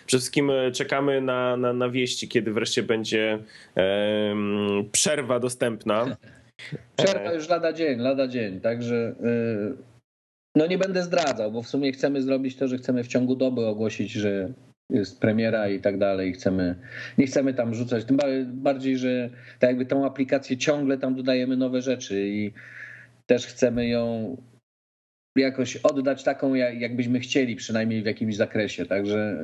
przede wszystkim e, czekamy na, na, na wieści, kiedy wreszcie będzie e, przerwa dostępna. Przerwa już lada dzień, lada dzień, także y, no nie będę zdradzał, bo w sumie chcemy zrobić to, że chcemy w ciągu doby ogłosić, że jest premiera i tak dalej. Chcemy, nie chcemy tam rzucać, tym bardziej, że tak jakby tą aplikację ciągle tam dodajemy nowe rzeczy i też chcemy ją jakoś oddać taką, jakbyśmy chcieli, przynajmniej w jakimś zakresie. Także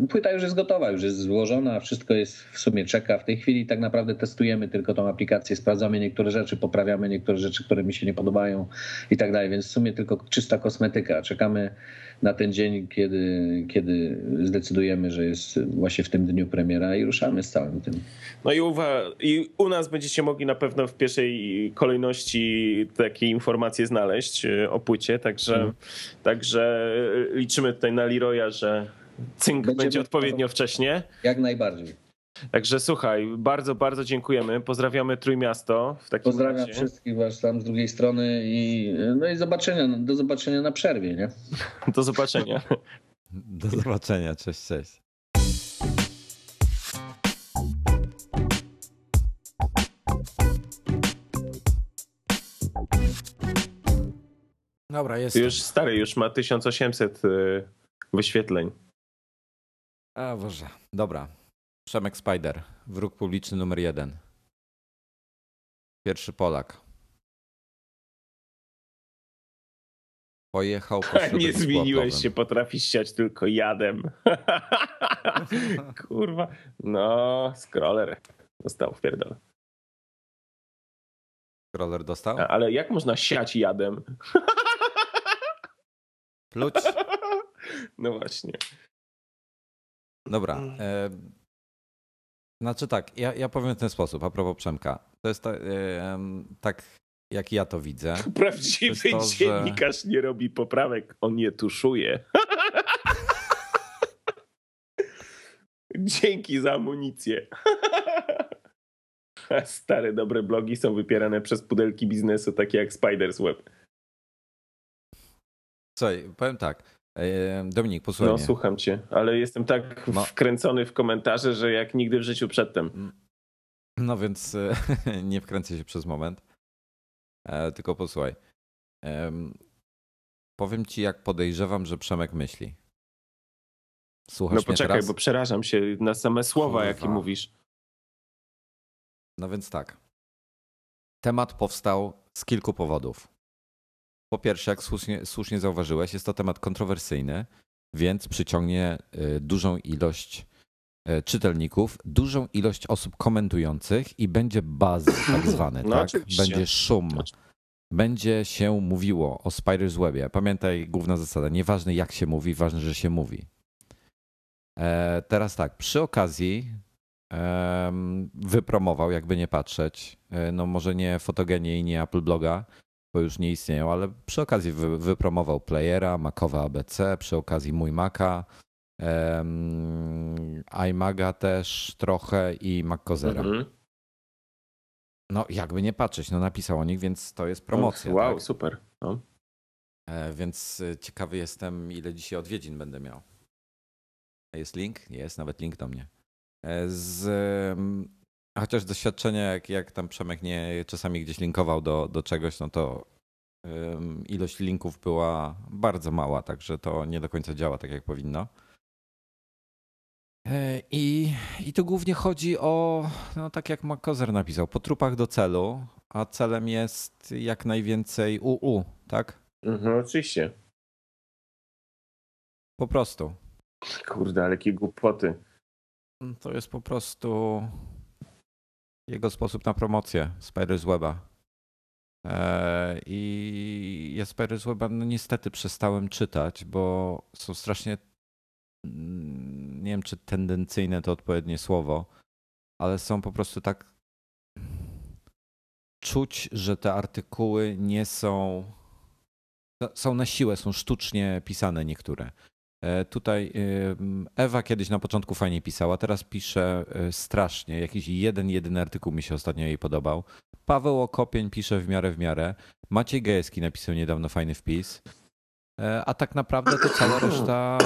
yy, płyta już jest gotowa, już jest złożona, wszystko jest w sumie czeka. W tej chwili tak naprawdę testujemy tylko tą aplikację, sprawdzamy niektóre rzeczy, poprawiamy niektóre rzeczy, które mi się nie podobają i tak dalej. Więc w sumie tylko czysta kosmetyka. Czekamy na ten dzień, kiedy, kiedy zdecydujemy, że jest właśnie w tym dniu premiera i ruszamy z całym tym. No i, uwa- i u nas będziecie mogli na pewno w pierwszej kolejności takie informacje znaleźć e, o płycie, także, hmm. także liczymy tutaj na Leroya, że cynk będzie, będzie odpowiednio wcześnie. Jak najbardziej. Także słuchaj, bardzo, bardzo dziękujemy. Pozdrawiamy Trójmiasto. W takim Pozdrawiam razie. wszystkich was tam z drugiej strony i no i zobaczenia, do zobaczenia na przerwie, nie? Do zobaczenia. Do zobaczenia, cześć, cześć. Dobra, jest. Już stary, już ma 1800 y, wyświetleń. A Boże, dobra. Przemek Spider, wróg publiczny numer jeden. Pierwszy Polak. Pojechał po Nie zmieniłeś się, potrafisz siać tylko jadem. Kurwa. No, scroller dostał w pierdol. Scroller dostał? Ale jak można siać jadem? Pluć? No właśnie. Dobra. E, znaczy tak, ja, ja powiem w ten sposób, a propos Przemka. To jest ta, e, tak, jak ja to widzę. Prawdziwy to, dziennikarz że... nie robi poprawek, on je tuszuje. Dzięki za amunicję. Stare, dobre blogi są wypierane przez pudelki biznesu, takie jak Spider's Web. Słuchaj, powiem tak. Dominik, posłuchaj No, mnie. słucham cię, ale jestem tak no. wkręcony w komentarze, że jak nigdy w życiu przedtem. Mm. No więc e, nie wkręcę się przez moment, e, tylko posłuchaj. Powiem ci, jak podejrzewam, że Przemek myśli. Słuchasz no poczekaj, teraz? bo przerażam się na same słowa, Kurwa. jakie mówisz. No więc tak. Temat powstał z kilku powodów. Po pierwsze, jak słusznie, słusznie zauważyłeś, jest to temat kontrowersyjny, więc przyciągnie y, dużą ilość y, czytelników, dużą ilość osób komentujących i będzie buzz tak zwany, no, tak? Będzie szum. Będzie się mówiło o Spider's Webie. Pamiętaj, główna zasada, nieważne jak się mówi, ważne, że się mówi. E, teraz tak, przy okazji wypromował, jakby nie patrzeć, e, no może nie fotogenię i nie Apple Bloga, bo już nie istnieją, ale przy okazji wy, wypromował playera, Macowe ABC, przy okazji mój Maca, um, iMaga też trochę i Maccozera. Mhm. No jakby nie patrzeć, no napisał o nich, więc to jest promocja. wow, tak? super. No. E, więc e, ciekawy jestem, ile dzisiaj odwiedzin będę miał. Jest link? Jest nawet link do mnie. E, z Chociaż doświadczenie, jak, jak tam Przemek nie czasami gdzieś linkował do, do czegoś, no to um, ilość linków była bardzo mała, także to nie do końca działa tak, jak powinno. E, I, I tu głównie chodzi o, no tak jak McCozer napisał, po trupach do celu, a celem jest jak najwięcej UU, tak? Mhm, oczywiście. Po prostu. Kurde, ale jakie głupoty. To jest po prostu jego sposób na promocję Spiders Weba. E, I ja Spiders Weba no niestety przestałem czytać, bo są strasznie, mm, nie wiem czy tendencyjne to odpowiednie słowo, ale są po prostu tak czuć, że te artykuły nie są są na siłę, są sztucznie pisane niektóre. E, tutaj Ewa kiedyś na początku fajnie pisała, teraz pisze e, strasznie. Jakiś jeden, jedyny artykuł mi się ostatnio jej podobał. Paweł Okopień pisze w miarę w miarę. Maciej Gajewski napisał niedawno fajny wpis. E, a tak naprawdę to cała reszta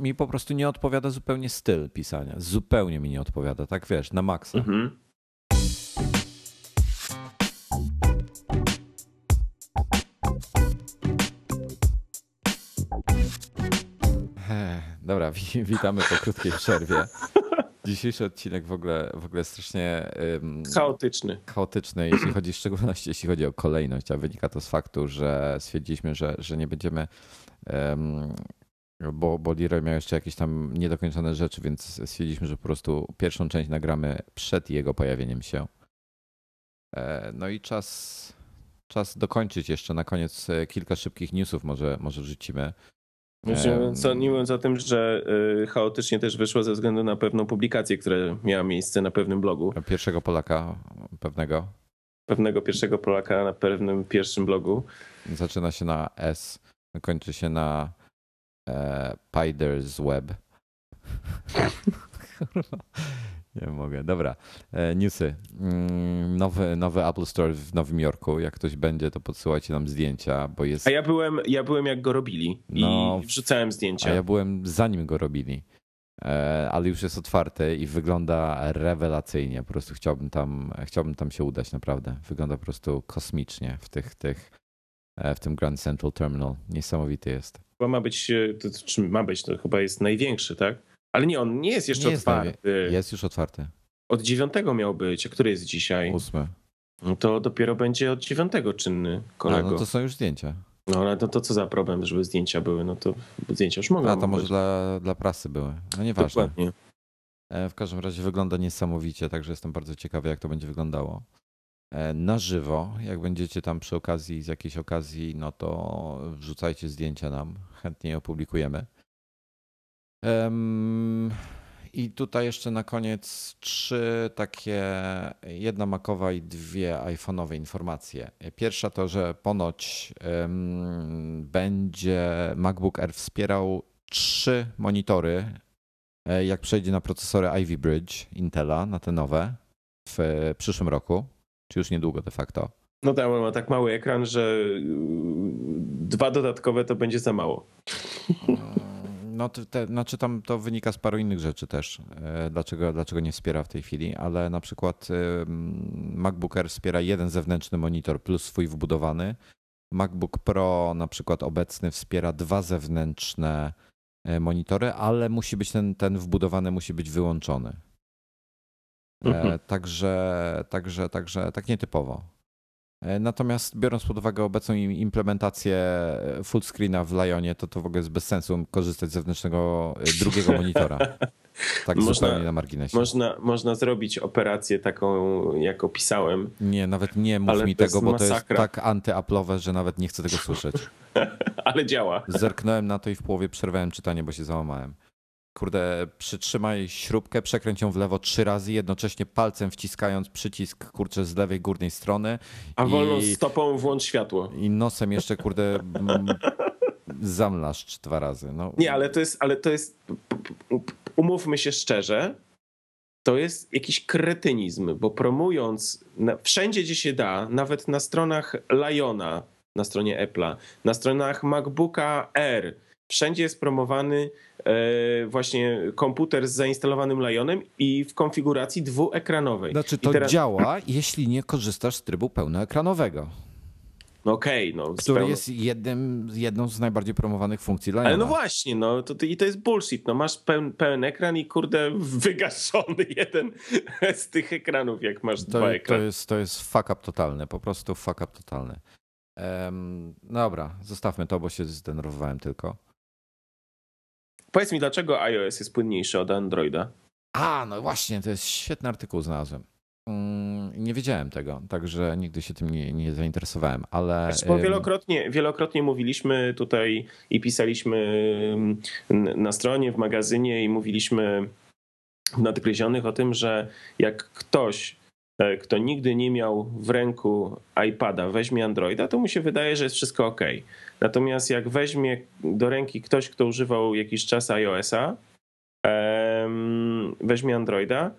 mi po prostu nie odpowiada zupełnie styl pisania. Zupełnie mi nie odpowiada, tak wiesz, na maksa. Mhm. Dobra, witamy po krótkiej przerwie. Dzisiejszy odcinek w ogóle, w ogóle strasznie um, chaotyczny. Chaotyczny, jeśli chodzi w szczególności jeśli chodzi o kolejność, a wynika to z faktu, że stwierdziliśmy, że, że nie będziemy. Um, bo, bo Leroy miał jeszcze jakieś tam niedokończone rzeczy, więc stwierdziliśmy, że po prostu pierwszą część nagramy przed jego pojawieniem się. E, no i czas, czas dokończyć jeszcze na koniec e, kilka szybkich newsów może, może wrzucimy. Co, nie mówiąc o tym, że y, chaotycznie też wyszło ze względu na pewną publikację, która miała miejsce na pewnym blogu. Pierwszego Polaka pewnego. Pewnego pierwszego Polaka na pewnym pierwszym blogu. Zaczyna się na S, kończy się na e, Piders Web. Nie mogę. Dobra. E, newsy. Mm, nowy, nowy Apple Store w Nowym Jorku. Jak ktoś będzie, to podsyłajcie nam zdjęcia, bo jest. A ja byłem, ja byłem jak go robili no, i wrzucałem zdjęcia. A ja byłem zanim go robili. E, ale już jest otwarty i wygląda rewelacyjnie. Po prostu chciałbym tam, chciałbym tam się udać, naprawdę. Wygląda po prostu kosmicznie w tych, tych e, w tym Grand Central Terminal. Niesamowity jest. Chyba ma być, to, czym ma być, to chyba jest największy, tak? Ale nie, on nie jest jeszcze nie otwarty. Jest, jest już otwarty. Od dziewiątego miał być. A który jest dzisiaj? Ósmy. No to dopiero będzie od dziewiątego czynny, kolego. A, no to są już zdjęcia. No ale to, to co za problem, żeby zdjęcia były? No to zdjęcia już mogą A to może dla, dla prasy były. No nieważne. Dokładnie. E, w każdym razie wygląda niesamowicie, także jestem bardzo ciekawy, jak to będzie wyglądało. E, na żywo, jak będziecie tam przy okazji, z jakiejś okazji, no to wrzucajcie zdjęcia nam, chętnie je opublikujemy. I tutaj jeszcze na koniec trzy takie, jedna makowa i dwie iPhone'owe informacje. Pierwsza to, że ponoć będzie MacBook Air wspierał trzy monitory, e, jak przejdzie na procesory Ivy Bridge Intela, na te nowe w przyszłym roku, czy już niedługo de facto. No tak, ma tak mały ekran, że y, dwa dodatkowe to będzie za mało. No, te, znaczy tam to wynika z paru innych rzeczy też, e, dlaczego, dlaczego nie wspiera w tej chwili, ale na przykład MacBook Air wspiera jeden zewnętrzny monitor plus swój wbudowany. MacBook Pro na przykład obecny wspiera dwa zewnętrzne e, monitory, ale musi być ten, ten wbudowany musi być wyłączony. E, mhm. Także, także, także tak nietypowo. E, natomiast biorąc pod uwagę obecną implementację e, fullscreena w Lionie, to to w ogóle jest bez sensu korzystać z zewnętrznego e, drugiego monitora. Tak można, zupełnie na marginesie. Można, można zrobić operację taką, jak opisałem. Nie, nawet nie mów mi tego, bo masakra. to jest tak antyaplowe, że nawet nie chcę tego słyszeć. Ale działa. Zerknąłem na to i w połowie przerwałem czytanie, bo się załamałem kurde, przytrzymaj śrubkę, przekręć ją w lewo trzy razy, jednocześnie palcem wciskając przycisk, kurczę, z lewej górnej strony. A i, wolną stopą włącz światło. I nosem jeszcze, kurde, zamlaszcz dwa razy. No. Nie, ale to jest, ale to jest, umówmy się szczerze, to jest jakiś kretynizm, bo promując na, wszędzie, gdzie się da, nawet na stronach Liona, na stronie Apple'a, na stronach MacBooka Air, wszędzie jest promowany E, właśnie komputer z zainstalowanym Lionem i w konfiguracji dwuekranowej. Znaczy to teraz... działa, jeśli nie korzystasz z trybu pełnoekranowego. No okej, okay, no. Który pełno... jest jednym, jedną z najbardziej promowanych funkcji Liona. Ale no właśnie, no to, i to jest bullshit. No masz pełen, pełen ekran i kurde wygaszony jeden z tych ekranów, jak masz to, dwa ekrany. To jest, to jest fuck up totalny, po prostu fuck up totalny. Um, dobra, zostawmy to, bo się zdenerwowałem tylko. Powiedz mi, dlaczego iOS jest płynniejszy od Androida? A, no właśnie, to jest świetny artykuł znalazłem. Mm, nie wiedziałem tego, także nigdy się tym nie, nie zainteresowałem, ale. Bo wielokrotnie, wielokrotnie mówiliśmy tutaj i pisaliśmy mm, na stronie, w magazynie i mówiliśmy w nadgryzionych o tym, że jak ktoś, kto nigdy nie miał w ręku iPada, weźmie Androida, to mu się wydaje, że jest wszystko ok. Natomiast jak weźmie do ręki ktoś, kto używał jakiś czas iOS-a, weźmie Androida,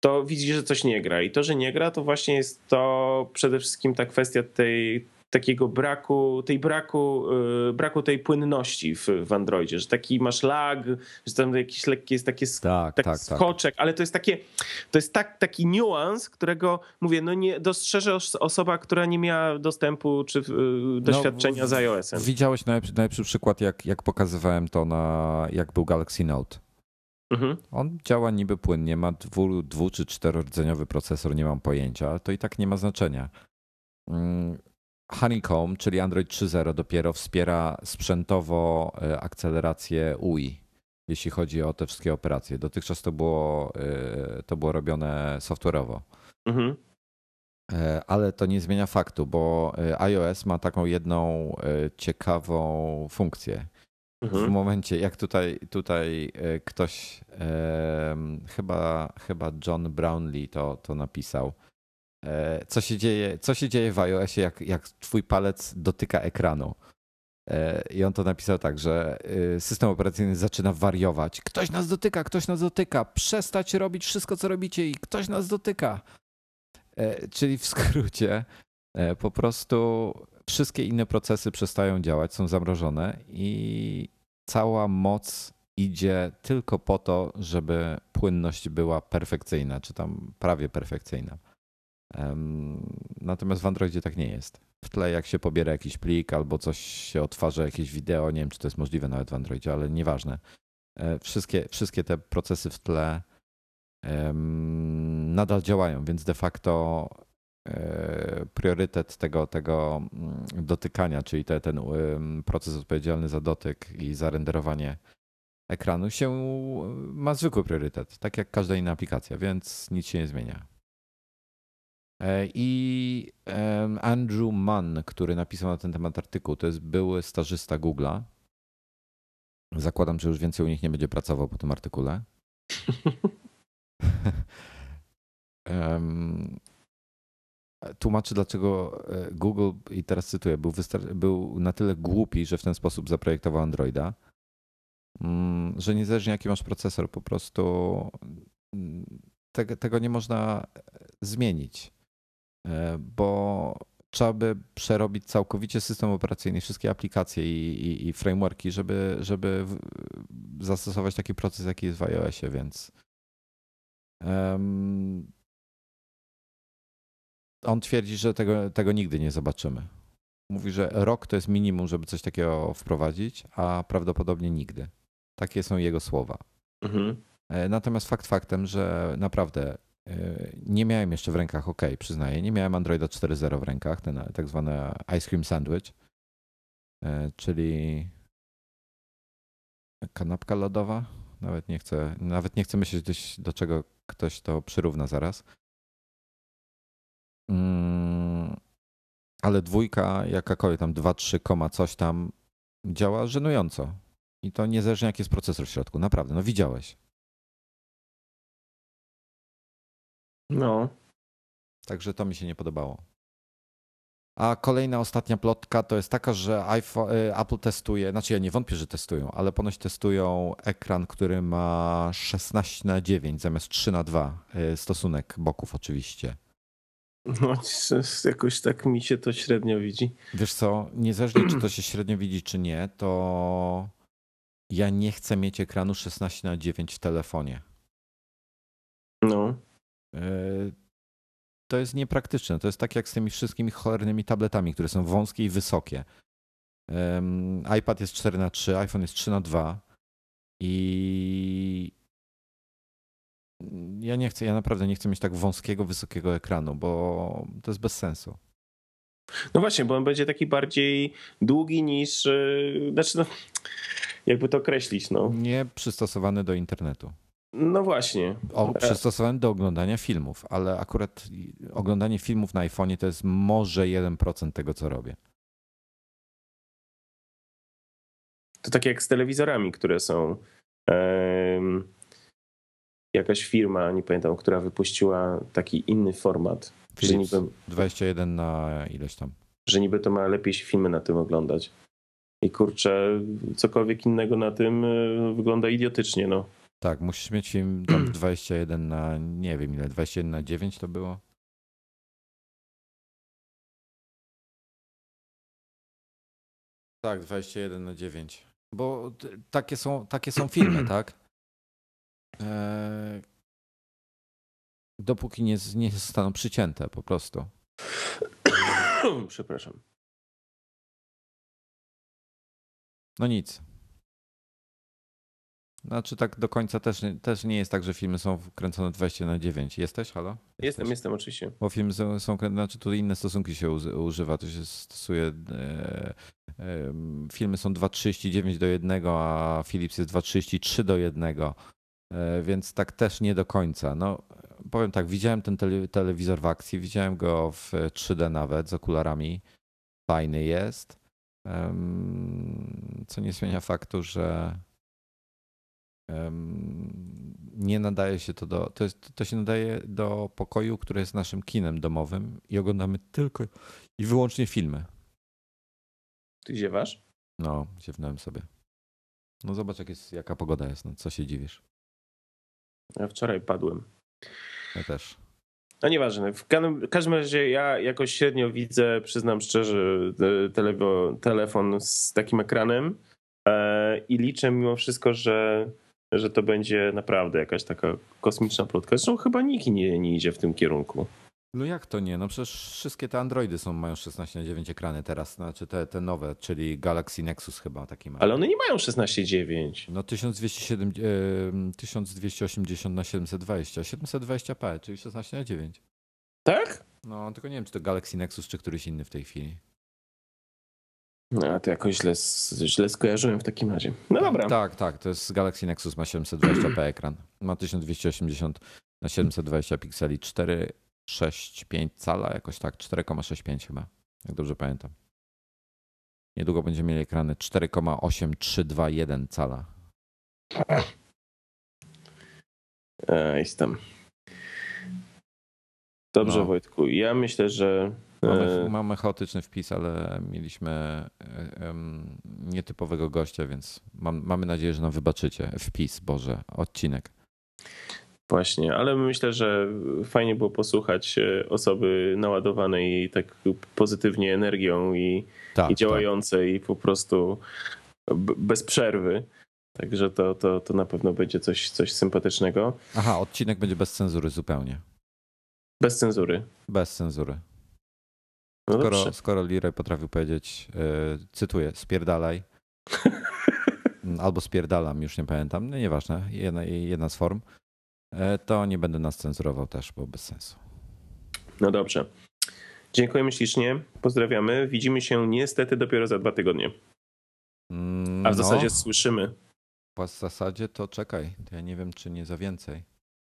to widzi, że coś nie gra. I to, że nie gra, to właśnie jest to przede wszystkim ta kwestia tej takiego braku, tej braku, yy, braku tej płynności w, w Androidzie, że taki masz lag, że tam jakiś lekki jest taki, tak, tak, tak. skoczek, ale to jest takie, to jest tak, taki niuans, którego mówię, no nie dostrzeże osoba, która nie miała dostępu czy yy, doświadczenia no, z iOS-em. Widziałeś najlepszy, najlepszy przykład, jak, jak pokazywałem to na, jak był Galaxy Note. Mhm. On działa niby płynnie, ma dwu, dwu czy czterorodzeniowy procesor, nie mam pojęcia, ale to i tak nie ma znaczenia. Honeycomb, czyli Android 3.0 dopiero wspiera sprzętowo e, akcelerację UI, jeśli chodzi o te wszystkie operacje. Dotychczas to było, e, to było robione software'owo. Mhm. E, ale to nie zmienia faktu, bo iOS ma taką jedną ciekawą funkcję. Mhm. W momencie, jak tutaj, tutaj ktoś, chyba, chyba John Brownlee to, to napisał, co się dzieje, co się dzieje w iOSie, jak, jak twój palec dotyka ekranu. E, I on to napisał tak, że y, system operacyjny zaczyna wariować. Ktoś nas dotyka, ktoś nas dotyka. Przestać robić wszystko, co robicie i ktoś nas dotyka. E, czyli w skrócie, po prostu wszystkie inne procesy przestają działać, są zamrożone i cała moc idzie tylko po to, żeby płynność była perfekcyjna, czy tam prawie perfekcyjna. Natomiast w Androidzie tak nie jest. W tle jak się pobiera jakiś plik albo coś się otwarza, jakieś wideo, nie wiem czy to jest możliwe nawet w Androidzie, ale nieważne. E, wszystkie, wszystkie te procesy w tle nadal działają, więc de facto e, priorytet tego, tego mm, dotykania, czyli te, ten proces odpowiedzialny za dotyk i za renderowanie ekranu się ma zwykły priorytet, tak jak każda inna aplikacja, więc nic się nie zmienia. E, I Andrew Mann, który napisał na ten temat artykuł, to jest były stażysta Google'a. Zakładam, że już więcej u nich nie będzie pracował po tym artykule. Tłumaczy, dlaczego e, Google, i teraz cytuję, był, był na tyle głupi, że w ten sposób zaprojektował Androida, mm, że niezależnie jaki masz procesor, po prostu mm, tego, tego nie można e, zmienić. E, bo trzeba by przerobić całkowicie system operacyjny, wszystkie aplikacje i, i, i frameworki, żeby, żeby zastosować taki proces, jaki jest w iOSie, więc um, on twierdzi, że tego, tego nigdy nie zobaczymy. Mówi, że rok to jest minimum, żeby coś takiego wprowadzić, a prawdopodobnie nigdy. Takie są jego słowa. Mhm. E, natomiast fakt faktem, że naprawdę nie miałem jeszcze w rękach, ok, przyznaję, nie miałem Androida 4.0 w rękach, ten tak zwany Ice Cream Sandwich, e, czyli kanapka lodowa. Nawet nie chcę, nawet nie chcę myśleć, do czego ktoś to przyrówna zaraz. Mm, ale dwójka, jakakolwiek tam 2-3, coś tam działa żenująco. I to niezależnie jaki jest procesor w środku, naprawdę, no widziałeś. No. Także to mi się nie podobało. A kolejna, ostatnia plotka to jest taka, że iPhone, y, Apple testuje, znaczy ja nie wątpię, że testują, ale ponoć testują ekran, który ma 16 na 9 zamiast 3 na 2 y, stosunek boków oczywiście. No, jakoś tak mi się to średnio widzi. Wiesz co, niezależnie czy to się średnio widzi, czy nie, to ja nie chcę mieć ekranu 16 na 9 w telefonie. No. E, to jest niepraktyczne. To jest tak jak z tymi wszystkimi cholernymi tabletami, które są wąskie i wysokie. iPad jest 4 na 3 iPhone jest 3 na 2 i ja nie chcę, ja naprawdę nie chcę mieć tak wąskiego, wysokiego ekranu, bo to jest bez sensu. No właśnie, bo on będzie taki bardziej długi niż, e, znaczy no, jakby to określić, no. Nie przystosowany do internetu. No właśnie. O, przystosowany do oglądania filmów, ale akurat oglądanie filmów na iPhone'ie to jest może 1% tego, co robię. To tak jak z telewizorami, które są. Um, jakaś firma, nie pamiętam, która wypuściła taki inny format. Philips, że niby, 21 na ileś tam. Że niby to ma lepiej się filmy na tym oglądać. I kurczę, cokolwiek innego na tym e, wygląda idiotycznie, no. Tak, musisz mieć film tam 21 na, nie wiem ile, 21 na 9 to było? Tak, 21 na 9. Bo takie są, takie są filmy, tak? Eee, dopóki nie, nie zostaną przycięte po prostu. Przepraszam. No nic. Znaczy tak do końca też, też nie jest tak, że filmy są kręcone 20 na 9. Jesteś, halo? Jesteś? Jestem, jestem oczywiście. Bo filmy są, są znaczy tu inne stosunki się używa, to się stosuje e, e, filmy są 2,39 do 1, a Philips jest 2,33 do 1, e, więc tak też nie do końca. No, powiem tak, widziałem ten telewizor w akcji, widziałem go w 3D nawet z okularami. Fajny jest. Co nie zmienia faktu, że nie nadaje się to do. To, jest, to się nadaje do pokoju, który jest naszym kinem domowym i oglądamy tylko i wyłącznie filmy. Ty ziewasz? No, ziewnąłem sobie. No zobacz, jak jest, jaka pogoda jest, no co się dziwisz. Ja wczoraj padłem. Ja też. No nieważne. W każdym razie ja jakoś średnio widzę, przyznam szczerze, telefon z takim ekranem e, i liczę mimo wszystko, że że to będzie naprawdę jakaś taka kosmiczna plotka. Zresztą chyba nikt nie, nie idzie w tym kierunku. No jak to nie? No przecież wszystkie te Androidy są, mają 16 na 9 ekrany teraz, znaczy te, te nowe, czyli Galaxy Nexus chyba taki ma. Ale one nie mają 16,9. No 1207, e, 1280 na 720, 720p, czyli 16 na 9. Tak? No tylko nie wiem, czy to Galaxy Nexus, czy któryś inny w tej chwili. No, to jakoś źle, źle skojarzyłem w takim razie. No dobra. Tak, tak, to jest Galaxy Nexus, ma 720p ekran. Ma 1280 na 720 pikseli, 4,65 cala, jakoś tak, 4,65 chyba, jak dobrze pamiętam. Niedługo będziemy mieli ekrany 4,8321 cala. Ej, tam. Dobrze, no. Wojtku. Ja myślę, że Mamy, e, mamy chaotyczny wpis, ale mieliśmy um, nietypowego gościa, więc mam, mamy nadzieję, że nam wybaczycie. Wpis, Boże, odcinek. Właśnie, ale myślę, że fajnie było posłuchać e, osoby naładowanej tak pozytywnie energią i, tak, i działającej tak. po prostu bez przerwy. Także to, to, to na pewno będzie coś, coś sympatycznego. Aha, odcinek będzie bez cenzury zupełnie. Bez cenzury. Bez cenzury. No skoro, skoro Leroy potrafił powiedzieć, yy, cytuję, spierdalaj, albo spierdalam, już nie pamiętam, no nieważne, jedna, jedna z form, yy, to nie będę nas cenzurował też, bo bez sensu. No dobrze. Dziękujemy ślicznie, pozdrawiamy. Widzimy się niestety dopiero za dwa tygodnie. A w no, zasadzie słyszymy. W zasadzie to czekaj, to ja nie wiem, czy nie za więcej.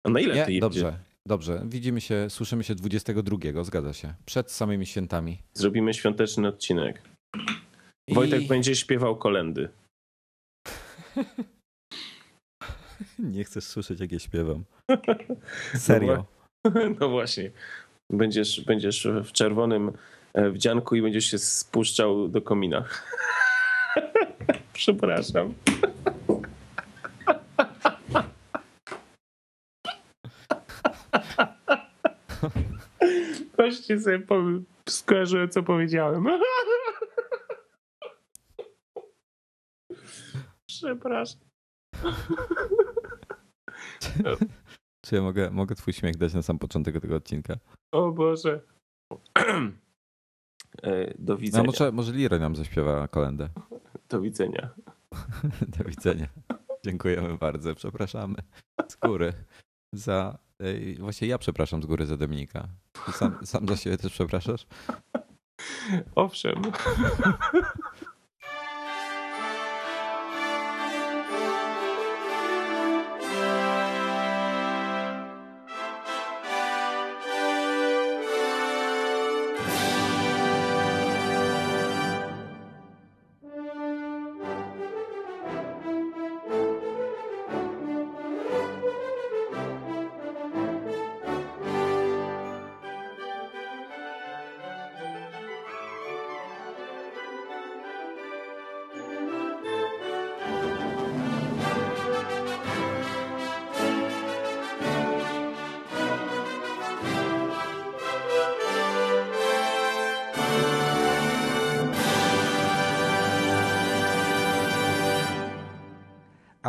A na ile nie, ty Dobrze, Dobrze, widzimy się, słyszymy się 22, zgadza się. Przed samymi świętami. Zrobimy świąteczny odcinek. I... Wojtek będzie śpiewał kolendy. Nie chcesz słyszeć, jak je śpiewam. Serio. No, no właśnie. Będziesz, będziesz w czerwonym e, wdzianku i będziesz się spuszczał do komina. Przepraszam. Właśnie sobie skojarzyłem, co powiedziałem. Przepraszam. Czy ja mogę, mogę twój śmiech dać na sam początek tego odcinka? O Boże. E, do widzenia. No, może, może Liry nam zaśpiewa kolendę. Do widzenia. Do widzenia. Dziękujemy bardzo. Przepraszamy z góry za Właśnie ja przepraszam z góry za Dominika. Sam, sam za siebie też przepraszasz? Owszem.